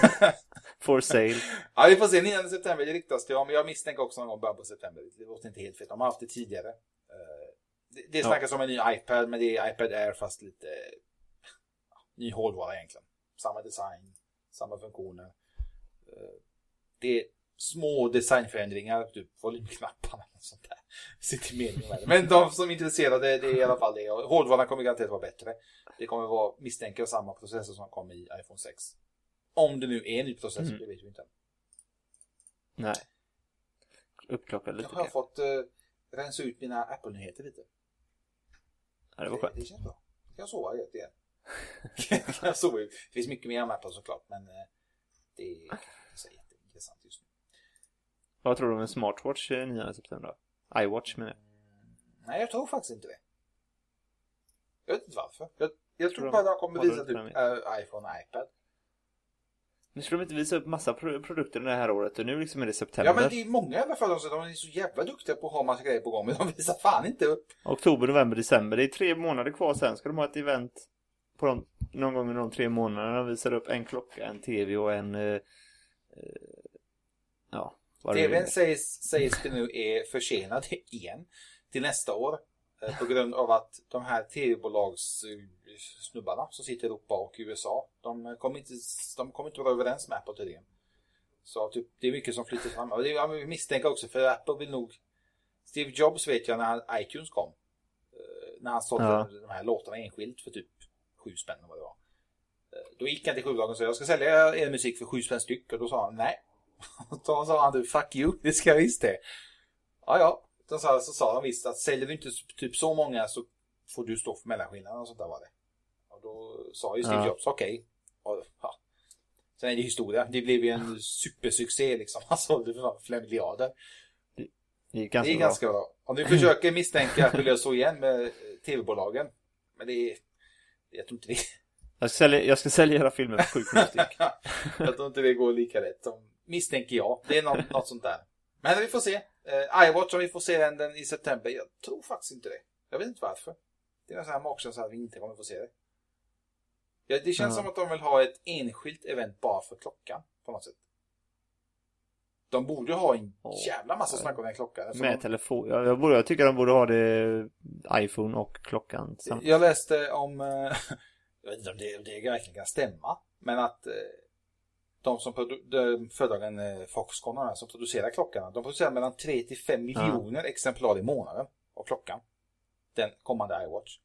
For sale. Ja, vi får se. 9 september det riktas det om. Men jag misstänker också någon gång början på september. Det låter inte helt fel. De har haft det tidigare. Det, det snackas om en ny iPad, men det är iPad Air fast lite ja, ny hårdvara egentligen. Samma design, samma funktioner. Eh, Det är små designförändringar, typ volymknapparna och sånt där. Sitter meningen med det. Men de som är intresserade, det är i alla fall det. Hårdvaran kommer garanterat vara bättre. Det kommer vara, misstänker jag, samma processor som kom i iPhone 6. Om det nu är en ny processor, Mm. det vet vi inte. Nej. Uppklocka lite Jag har fått uh, rensa ut mina Apple-nyheter lite. Ja, det var Det, skönt. det känns bra. Kan jag sova rätt igen? kan jag sova ut? Det finns mycket mer Apple såklart, men eh, det är inte så jätteintressant just nu. Vad tror du om en smartwatch eh, 9 september? då? iWatch menar jag. Nej, jag tror faktiskt inte det. Jag vet inte varför. Jag, jag tror bara att de kommer visa typ med uh, iPhone och iPad. Nu skulle de inte visa upp massa pro- produkter det här året och nu liksom är det Ja, september. men det är många i alla fall. De är så jävla duktiga på att ha massa grejer på gång, men de visar fan inte upp. Oktober, november, december. Det är tre månader kvar sen. Ska de ha ett event på de, någon gång under de tre månaderna. De visar upp en klocka, en tv och en... Eh, eh, ja, TVn sägs, sägs det nu är försenad igen till nästa år. Eh, På grund av att de här tv-bolagssnubbarna som sitter i Europa och USA, de kommer inte, de kommer inte vara överens med Apple tydligen. Så typ, det är mycket som flyttar fram. Och det jag misstänker också, för Apple vill nog... Steve Jobs vet jag när iTunes kom. eh, När han sålde Ja. de här låtarna enskilt för typ sju spänn vad det var. Eh, Då gick han till skivbolagen och sa jag ska sälja er musik för sju spänn styck och då sa han nej. Då sa han du fuck you, det ska jag visst det. Ja ja, då sa, så sa han visst att säljer du inte typ så många så får du stå för mellanskillnaden och sånt där var det. Och då sa ju Steve Ja. Jobs okej. Och, Ja. Sen är det historia. Det blev ju en supersuccé liksom. Han sålde för flera miljarder. Det gick ganska det är bra. ganska bra. Om du försöker misstänka att du gör så igen med eh, tv-bolagen. Men det är... Jag tror inte det... Jag ska sälja, jag ska sälja era filmer för sju kronor styck. jag tror inte det går lika lätt som misstänker jag. Det är något, något sånt där. Men vi får se. Uh, iWatch om vi får se den, i september. Jag tror faktiskt inte det. Jag vet inte varför. Det är en sån här magkänsla att vi inte kommer få se det. Ja, det känns Ja. som att de vill ha ett enskilt event bara för klockan. På något sätt. De borde ha en jävla massa snack om den klockan. Med de- telefon. Jag, jag, borde, jag tycker de borde ha det iPhone och klockan. Sam- Jag läste om, eh, jag vet inte om det, det verkligen kan stämma, men att eh, de som de företagen eh, Foxconn här som producerar klockorna, de producerar mellan 3 till 5 miljoner exemplar i månaden av klockan. Den kommande iWatch.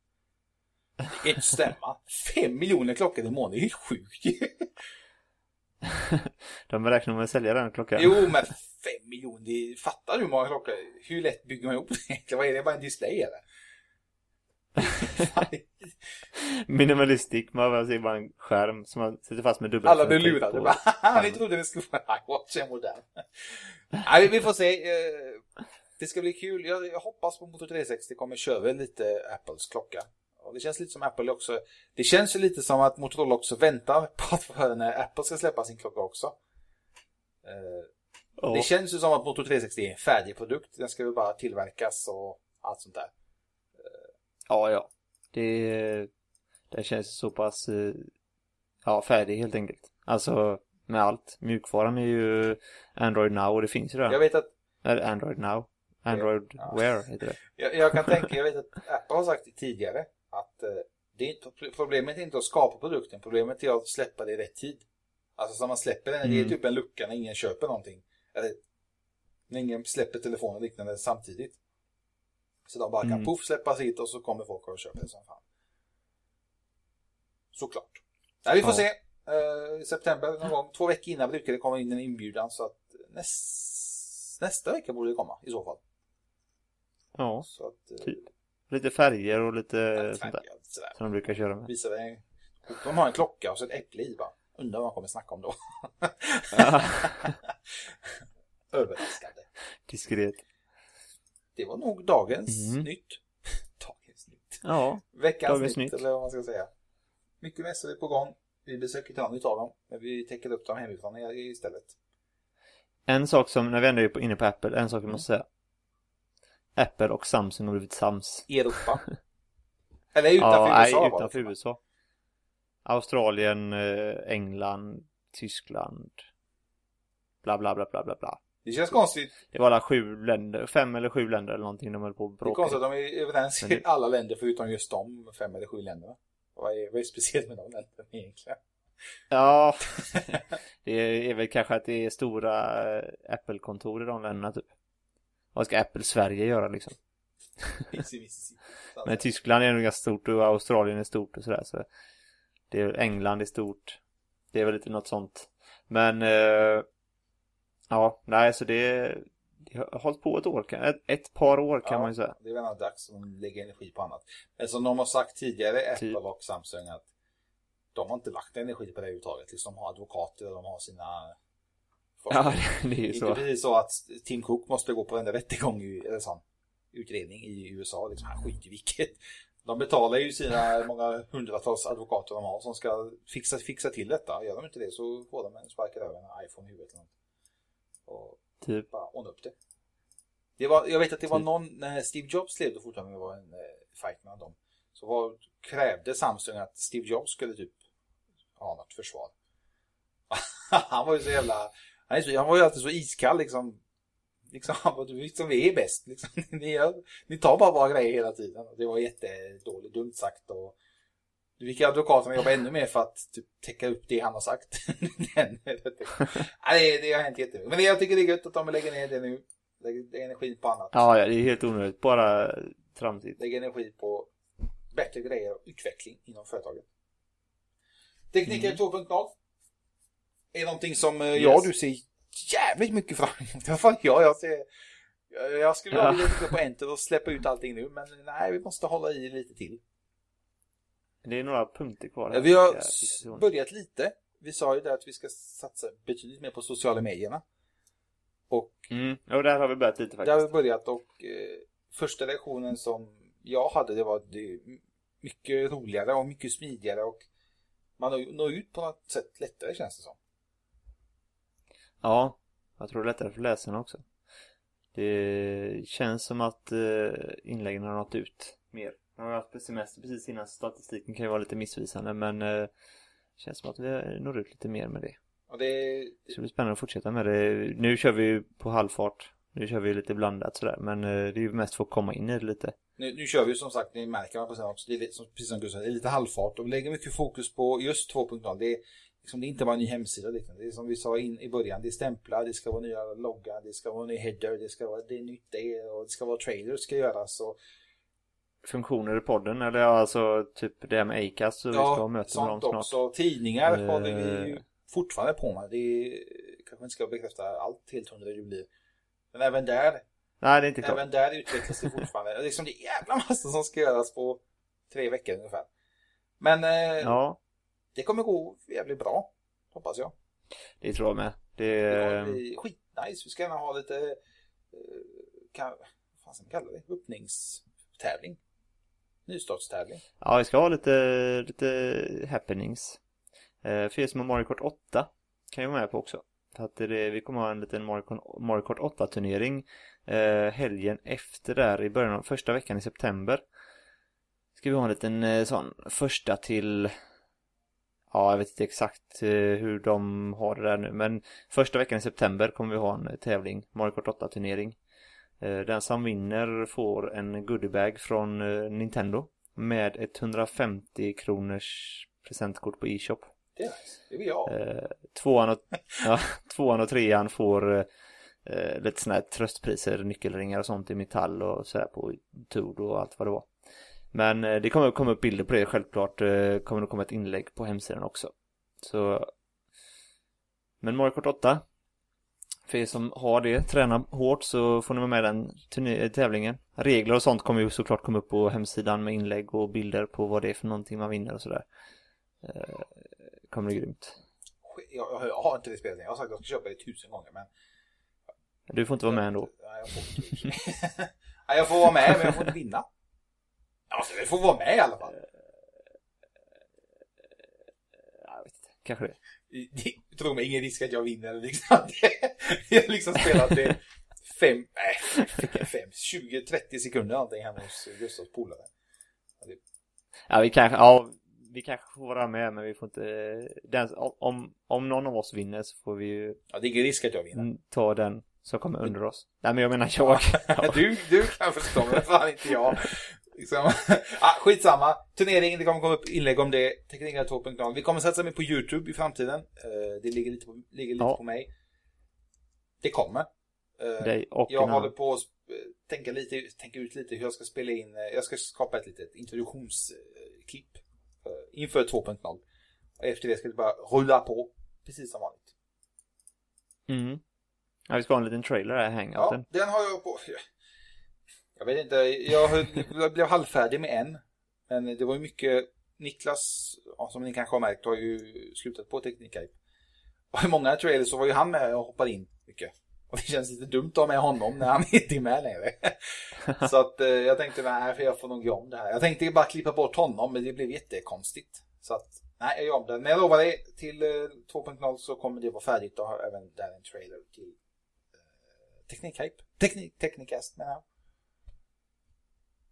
Det inte stämma. 5 miljoner klockor i månaden, det är helt sjukt ju. De räknar med att sälja den klockan. Jo, men 5 miljoner, fattar du hur många klockor? Hur lätt bygger man ihop det? Vad är det? Bara en display eller? Minimalistic. Man ser bara en skärm som man sätter fast med dubbel Alla blev lurade. Bara, "Haha, Ni trodde det skulle vara en iWatch, en modern. Nej, vi får se. Eh, Det ska bli kul. Jag, hoppas på Motor 360 kommer köra lite Apples klocka. Och det känns lite som Apple också. Det känns ju lite som att Motorola också väntar på att få höra när Apple ska släppa sin klocka också. Eh. Det känns ju som att Motor 360 är en färdig produkt. Den ska ju bara tillverkas och allt sånt där. Ja, ja. Det, det känns så pass eh, ja, färdig helt enkelt. Alltså med allt. Mjukvaran är ju Android Now och det finns ju Jag där. vet att Eller Android Now. Android Ja. Wear heter det. Jag, jag kan tänka, jag vet att Apple har sagt det tidigare att eh, det är inte, problemet är inte att skapa produkten, problemet är att släppa det i rätt tid. Alltså så man släpper den, det är Mm. typ en lucka när ingen köper någonting. Eller när ingen släpper telefonen och liknande samtidigt. Så de bara kan Mm. poff släppas hit och så kommer folk och köper det som fan. Såklart. Nej, vi får Ja. se. Eh, I september någon gång, två veckor innan brukar det komma in en inbjudan så att näst, nästa vecka borde det komma i så fall. Ja, Så att, eh, typ. Lite färger och lite sånt där. sådär. Som de brukar köra med. Visar det. De har en klocka och så ett äpple i va? Undrar vad de kommer snacka om då. Överraskande. Diskret. Det var nog dagens Mm. nytt. Dagens nytt. Ja, Veckans Dagens nytt, nytt. eller vad man ska säga. Mycket mässor är på gång. Vi besöker ta utav dem. Men vi täcker upp dem hemifrån istället. en sak som, när vi ändå är inne på Apple, en sak jag måste säga. Apple och Samsung har blivit sams. I Europa. eller utanför ja, USA nej, var det. utanför USA. Australien, eh, England, Tyskland. Bla bla bla bla bla bla. Det känns konstigt. Det var alla sju länder, fem eller sju länder eller någonting de höll på att Det är bråka konstigt att de är överens i alla länder förutom just de fem eller sju länderna. Vad är, vad är speciellt med de länderna egentligen? Ja, det är väl kanske att det är stora eh, Apple-kontor i de länderna typ. Vad ska Apple Sverige göra liksom? Men Tyskland är nog ganska stort och Australien är stort och sådär så det är England är stort. Det är väl lite något sånt. Men eh, ja, nej så det, det har hållit på ett år, ett, ett par år kan Ja. man ju säga. Det är väl dags att lägga energi på annat. Men som de har sagt tidigare, Apple Typ. och Samsung, att de har inte lagt energi på det överhuvudtaget. Liksom, de har advokater och de har sina... Ja, det, det är ju Inte så. precis så att Tim Cook måste gå på varenda rättegång, i- eller sån utredning i USA. Liksom, han skiter vilket. De betalar ju sina många hundratals advokater de har som ska fixa, fixa till detta. Gör de inte det så får de en spark över en iPhone i huvudet. eller något. Och Typ. bara ordna upp det. det var, jag vet att det var Typ. någon, när Steve Jobs levde fortfarande, det var en eh, fight mellan dem. Så var, krävde Samsung att Steve Jobs skulle typ ha något försvar. han var ju så jävla, han, så, han var ju alltid så iskall liksom. Liksom, han var, liksom vi är bäst. Liksom. Ni, ni tar bara våra grejer hela tiden. Det var jättedåligt, dumt sagt. Och, du fick advokaterna jobba ännu mer för att typ, täcka upp det han har sagt. Den, det, det har hänt jättemycket. Men jag tycker det är gött att de lägger ner det nu. Lägger energi på annat. Ja, ja, det är helt onödigt. Bara tramsigt. Lägger energi på bättre grejer och utveckling inom företaget. Tekniker Mm. 2.0 är någonting som eh, Yes. jag och du ser jävligt mycket fram emot. Alla fall jag. Jag, ser, jag- jag skulle Ja. vilja trycka på enter och släppa ut allting nu, men nej, vi måste hålla i lite till. Det är några punkter kvar. här. Ja, vi har börjat lite. Vi sa ju det att vi ska satsa betydligt mer på sociala medierna. Och Mm. Och där har vi börjat lite där har vi faktiskt. börjat och eh, första reaktionen som jag hade det var det mycket roligare och mycket smidigare och man når ut på något sätt lättare känns det som. Ja, jag tror det är lättare för läsarna också. Det känns som att eh, inläggen har nått ut mer. Jag har haft semester precis innan statistiken kan ju vara lite missvisande men eh, känns som att vi når ut lite mer med det. Och det, Så det blir spännande att fortsätta med det. Nu kör vi på halvfart. Nu kör vi lite blandat sådär men eh, det är ju mest för att komma in i det lite. nu, nu kör vi ju som sagt, ni märker man på sen också, det är lite, som, precis som du sa, det är lite halvfart vi lägger mycket fokus på just 2.0. Det är, liksom, det är inte bara en ny hemsida, liksom. det är som vi sa in, i början, det är stämplar, det ska vara nya logga, det ska vara ny header, det ska vara det är nytt det och det ska vara trailers ska göras och Funktioner i podden eller ja, alltså typ det här med Acast så vi ska ha möte med dem snart. också. Tidningar Eh. håller vi ju fortfarande på med. Det är, kanske inte ska bekräfta allt helt hundra blir. Men även där, Nej det är inte klart. även där utvecklas det fortfarande. Det är liksom det är jävla massa som ska göras på tre veckor ungefär. Men eh, Ja, det kommer gå jävligt bra, hoppas jag. det tror jag med. Det, Det bli skitnice. Vi ska gärna ha lite, eh, kan, vad fan ska man kalla det? Öppningstävling. Nystartstävling. Ja, vi ska ha lite, lite happenings. Eh, för er som har Mario Kart 8 kan jag vara med på också. För att det, vi kommer ha en liten Mario Kart, Mario Kart 8 turnering eh, helgen efter där i början av första veckan i september. Ska vi ha en liten eh, sån första till Ja, jag vet inte exakt eh, hur de har det där nu men första veckan i september kommer vi ha en tävling, Mario Kart 8 turnering. Den som vinner får en goodiebag från eh, Nintendo med ett 150 kronors presentkort på e-shop. Det. Det vill jag. Eh, tvåan, och, ja, tvåan och trean får eh, eh, lite sådana här tröstpriser, nyckelringar och sånt i metall och sådär på Toad och allt vad det var. Men eh, det kommer komma upp bilder på det självklart. Eh, kommer det komma ett inlägg på hemsidan också. Så Men Mario Kart 8 För er som har det, tränar hårt så får ni vara med i den turné- tävlingen. Regler och sånt kommer ju såklart komma upp på hemsidan med inlägg och bilder på vad det är för någonting man vinner och sådär. Eh, kommer det grymt. Jag, jag, jag har inte det spelet. Jag har sagt att jag ska köpa det tusen gånger men Du får inte vara med ändå. Ja, jag, får inte. ja, jag får vara med men jag får inte vinna. Jag får vara med i alla fall. Jag vet inte. Kanske det. Tro mig, ingen risk att jag vinner liksom. Jag har liksom spelat det fem, nej, fem, 20, 30 sekunder någonting hemma hos Gustavs polare. Ja, vi kanske, ja, vi kanske får vara med men vi får inte, den, om, om någon av oss vinner så får vi ju Ja, det är ingen risk att jag vinner. mm, ta den som kommer under oss. Nej men jag menar jag. Ja. Du, du kan förstå, men fan inte jag. Liksom. ah, skitsamma. Turneringen, det kommer komma upp inlägg om det. 2.0. Vi kommer satsa mer på YouTube i framtiden. Eh, det ligger lite på, ligger lite Ja. på mig. Det kommer. Eh, Dig och jag håller på att sp- tänka, lite, tänka ut lite hur jag ska spela in. eh, Jag ska skapa ett litet introduktionsklipp eh, inför 2.0. Och efter det ska det bara rulla på. Precis som vanligt. Mm. Ja, vi ska ha en liten trailer här, hangouten. Ja, den har jag på. Jag vet inte, jag, jag blev halvfärdig med en. Men det var ju mycket, Niklas, som ni kanske har märkt, har ju slutat på Teknikhype. Och i många trailers så var ju han med och hoppade in mycket. Och det känns lite dumt att ha med honom när han inte är med längre. Så att eh, jag tänkte, nej, för jag får nog göra om det här. Jag tänkte bara klippa bort honom, men det blev jättekonstigt. Så att, nej, jag gör om det. Men jag lovar dig, till eh, 2.0 så kommer det vara färdigt och har även där en trailer till eh, Teknikhype. Teknik, Teknikast menar jag.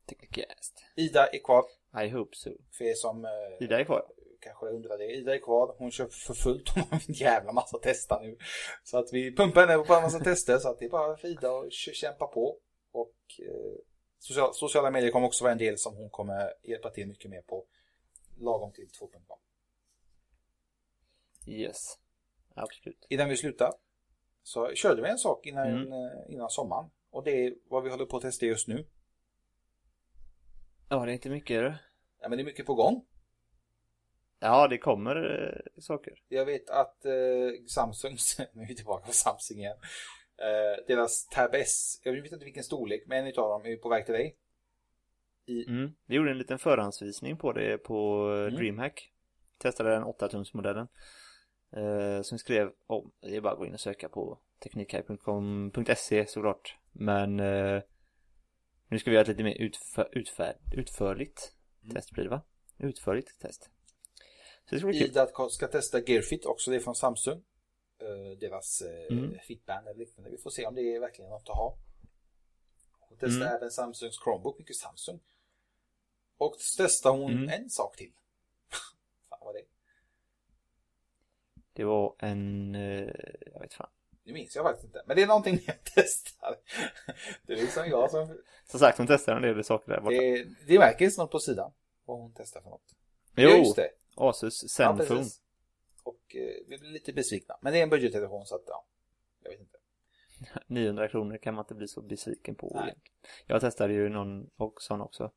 Technicast. Ida är kvar, I hope so. för er som eh, Ida är kvar. kanske undrar det. Ida är kvar, hon kör för fullt, hon har en jävla massa testa nu. Så att vi pumpar henne på en massa tester, så att det är bara för Ida att kämpa på. Och eh, social, sociala medier kommer också vara en del som hon kommer hjälpa till mycket mer på lagom till 2.0. Yes. Absolut. Innan vi slutar så körde vi en sak innan, Mm. eh, innan sommaren. Och det är vad vi håller på att testa just nu. Ja, det är inte mycket det. Ja, men det är mycket på gång. Ja, det kommer eh, saker. Jag vet att eh, Samsung, nu är vi tillbaka på Samsung igen. Eh, deras Tab S, jag vet inte vilken storlek, men en av dem är på väg till dig. I, Mm. Vi gjorde en liten förhandsvisning på det på eh, Mm. DreamHack. Testade den 8-tumsmodellen. Eh, som skrev om, det är bara att gå in och söka på teknikhype.com.se såklart. Men eh, nu ska vi göra ett lite mer utför, utför, utförligt Mm. test blir det va? Utförligt test. Så det ska bli kul. Ida ska testa Gearfit också, det är från Samsung. Eh, deras eh, Mm. Fitband eller liknande. Vi får se om det är verkligen något att ha. Hon testar Mm. även Samsungs Chromebook, mycket Samsung. Och så testar hon Mm. en sak till. Fan vad det är. Det var en, eh, jag vet fan. Nu minns jag faktiskt inte. Men det är någonting jag testar. Det är liksom jag som... Som sagt, hon testade en del saker där borta. Det, det märks något på sidan. Vad hon testar för något. Jo, Ja, just det. Asus Ja, Zenfone. precis. Och eh, vi blir lite besvikna. Men det är en budgettelefon så att ja. Jag vet inte. 900 kronor kan man inte bli så besviken på. Nej. Jag testade ju någon och sån också.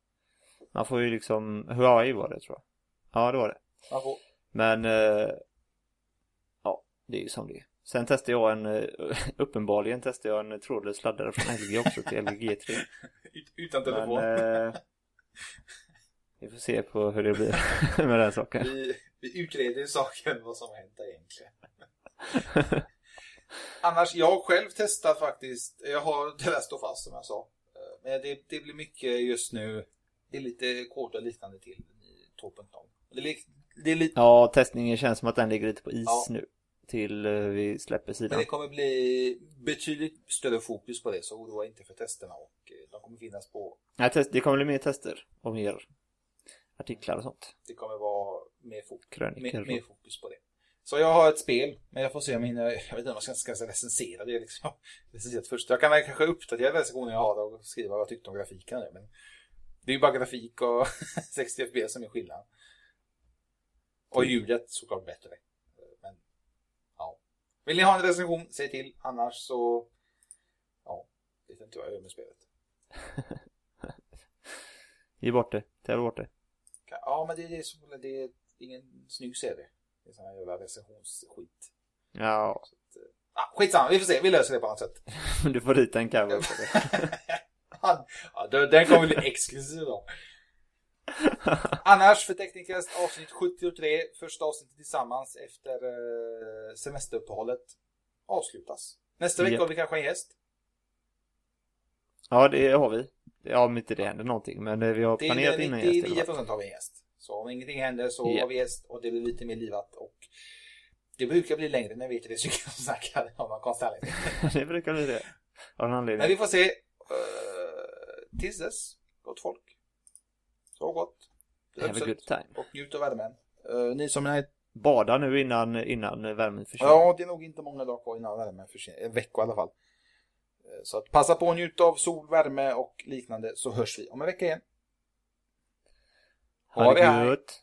Man får ju liksom, Huawei var det tror jag. Ja, det var det. Man får... Men, eh, ja, det är ju som det är. Sen testade jag en, eh, uppenbarligen testade jag en trådlös laddare från LG också till LG G3. Ut- Utan Men, telefon. eh, vi får se på hur det blir med den saken. Vi, vi utreder ju saken vad som har hänt egentligen. Annars, jag själv testar faktiskt. Jag har, det där står fast som jag sa. Eh, Men det, det blir mycket just nu. Det är lite och liknande till i 2.0. Det, det är lite, Ja, testningen känns som att den ligger lite på is Ja. nu. Till eh, vi släpper men sidan. det kommer bli betydligt större fokus på det. Så oroa inte för testerna. Och eh, de kommer finnas på. Nej, test, det kommer bli mer tester och mer artiklar och sånt. Det kommer vara mer fokus. Krönikor. mer, mer fokus på det. Så jag har ett spel, men jag får se om jag hinner, jag vet inte om jag ska, ska recensera det liksom. Recenserat först. Jag kan väl kanske uppdatera recensionen jag har och skriva vad jag tyckte om grafiken nu, men det är ju bara grafik och 60 FPS som är skillnad. Och ljudet såklart bättre. Vill ni ha en recension, säg till. Annars så, ja, vet inte vad jag gör med spelet. Ge bort det. Ta bort det. Ja, men det är, så, det är ingen snygg serie. Det är sån här jävla recensionsskit. Ja, Ah, skitsamma, vi får se. Vi löser det på något sätt. du får rita en cover på det. ja, den kommer bli exklusiv då. Annars för Teknikast avsnitt 73, första avsnittet tillsammans efter eh, semesteruppehållet avslutas. Nästa vecka Japp. har vi kanske en gäst. Ja, det har vi. Ja, om inte det händer någonting. Men eh, vi har Det planerat är innan gäst. alla 99 fall. procent har vi en gäst. Så om ingenting händer så Japp. har vi gäst och det blir lite mer livat och det brukar bli längre när vi är tre stycken som snackar om konstig anledning. det brukar bli det. Av någon Men vi anledning. får se. Uh, tills dess, gott folk. Så gott. Have a good time. Och njut av värmen. Eh, ni som är... Bada nu innan, innan värmen försvinner. Ja, det är nog inte många dagar kvar innan värmen försvinner. En vecka i alla fall. Eh, Så att passa på att njuta av sol, värme och liknande så hörs vi om en vecka igen. ha det hej. gött.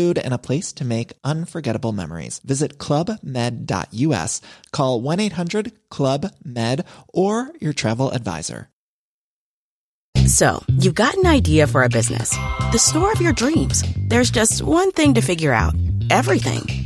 and a place to make unforgettable memories. Visit clubmed.us, call 1-800-CLUB-MED, or your travel advisor. So, you've got an idea for a business, the store of your dreams. There's just one thing to figure out everything.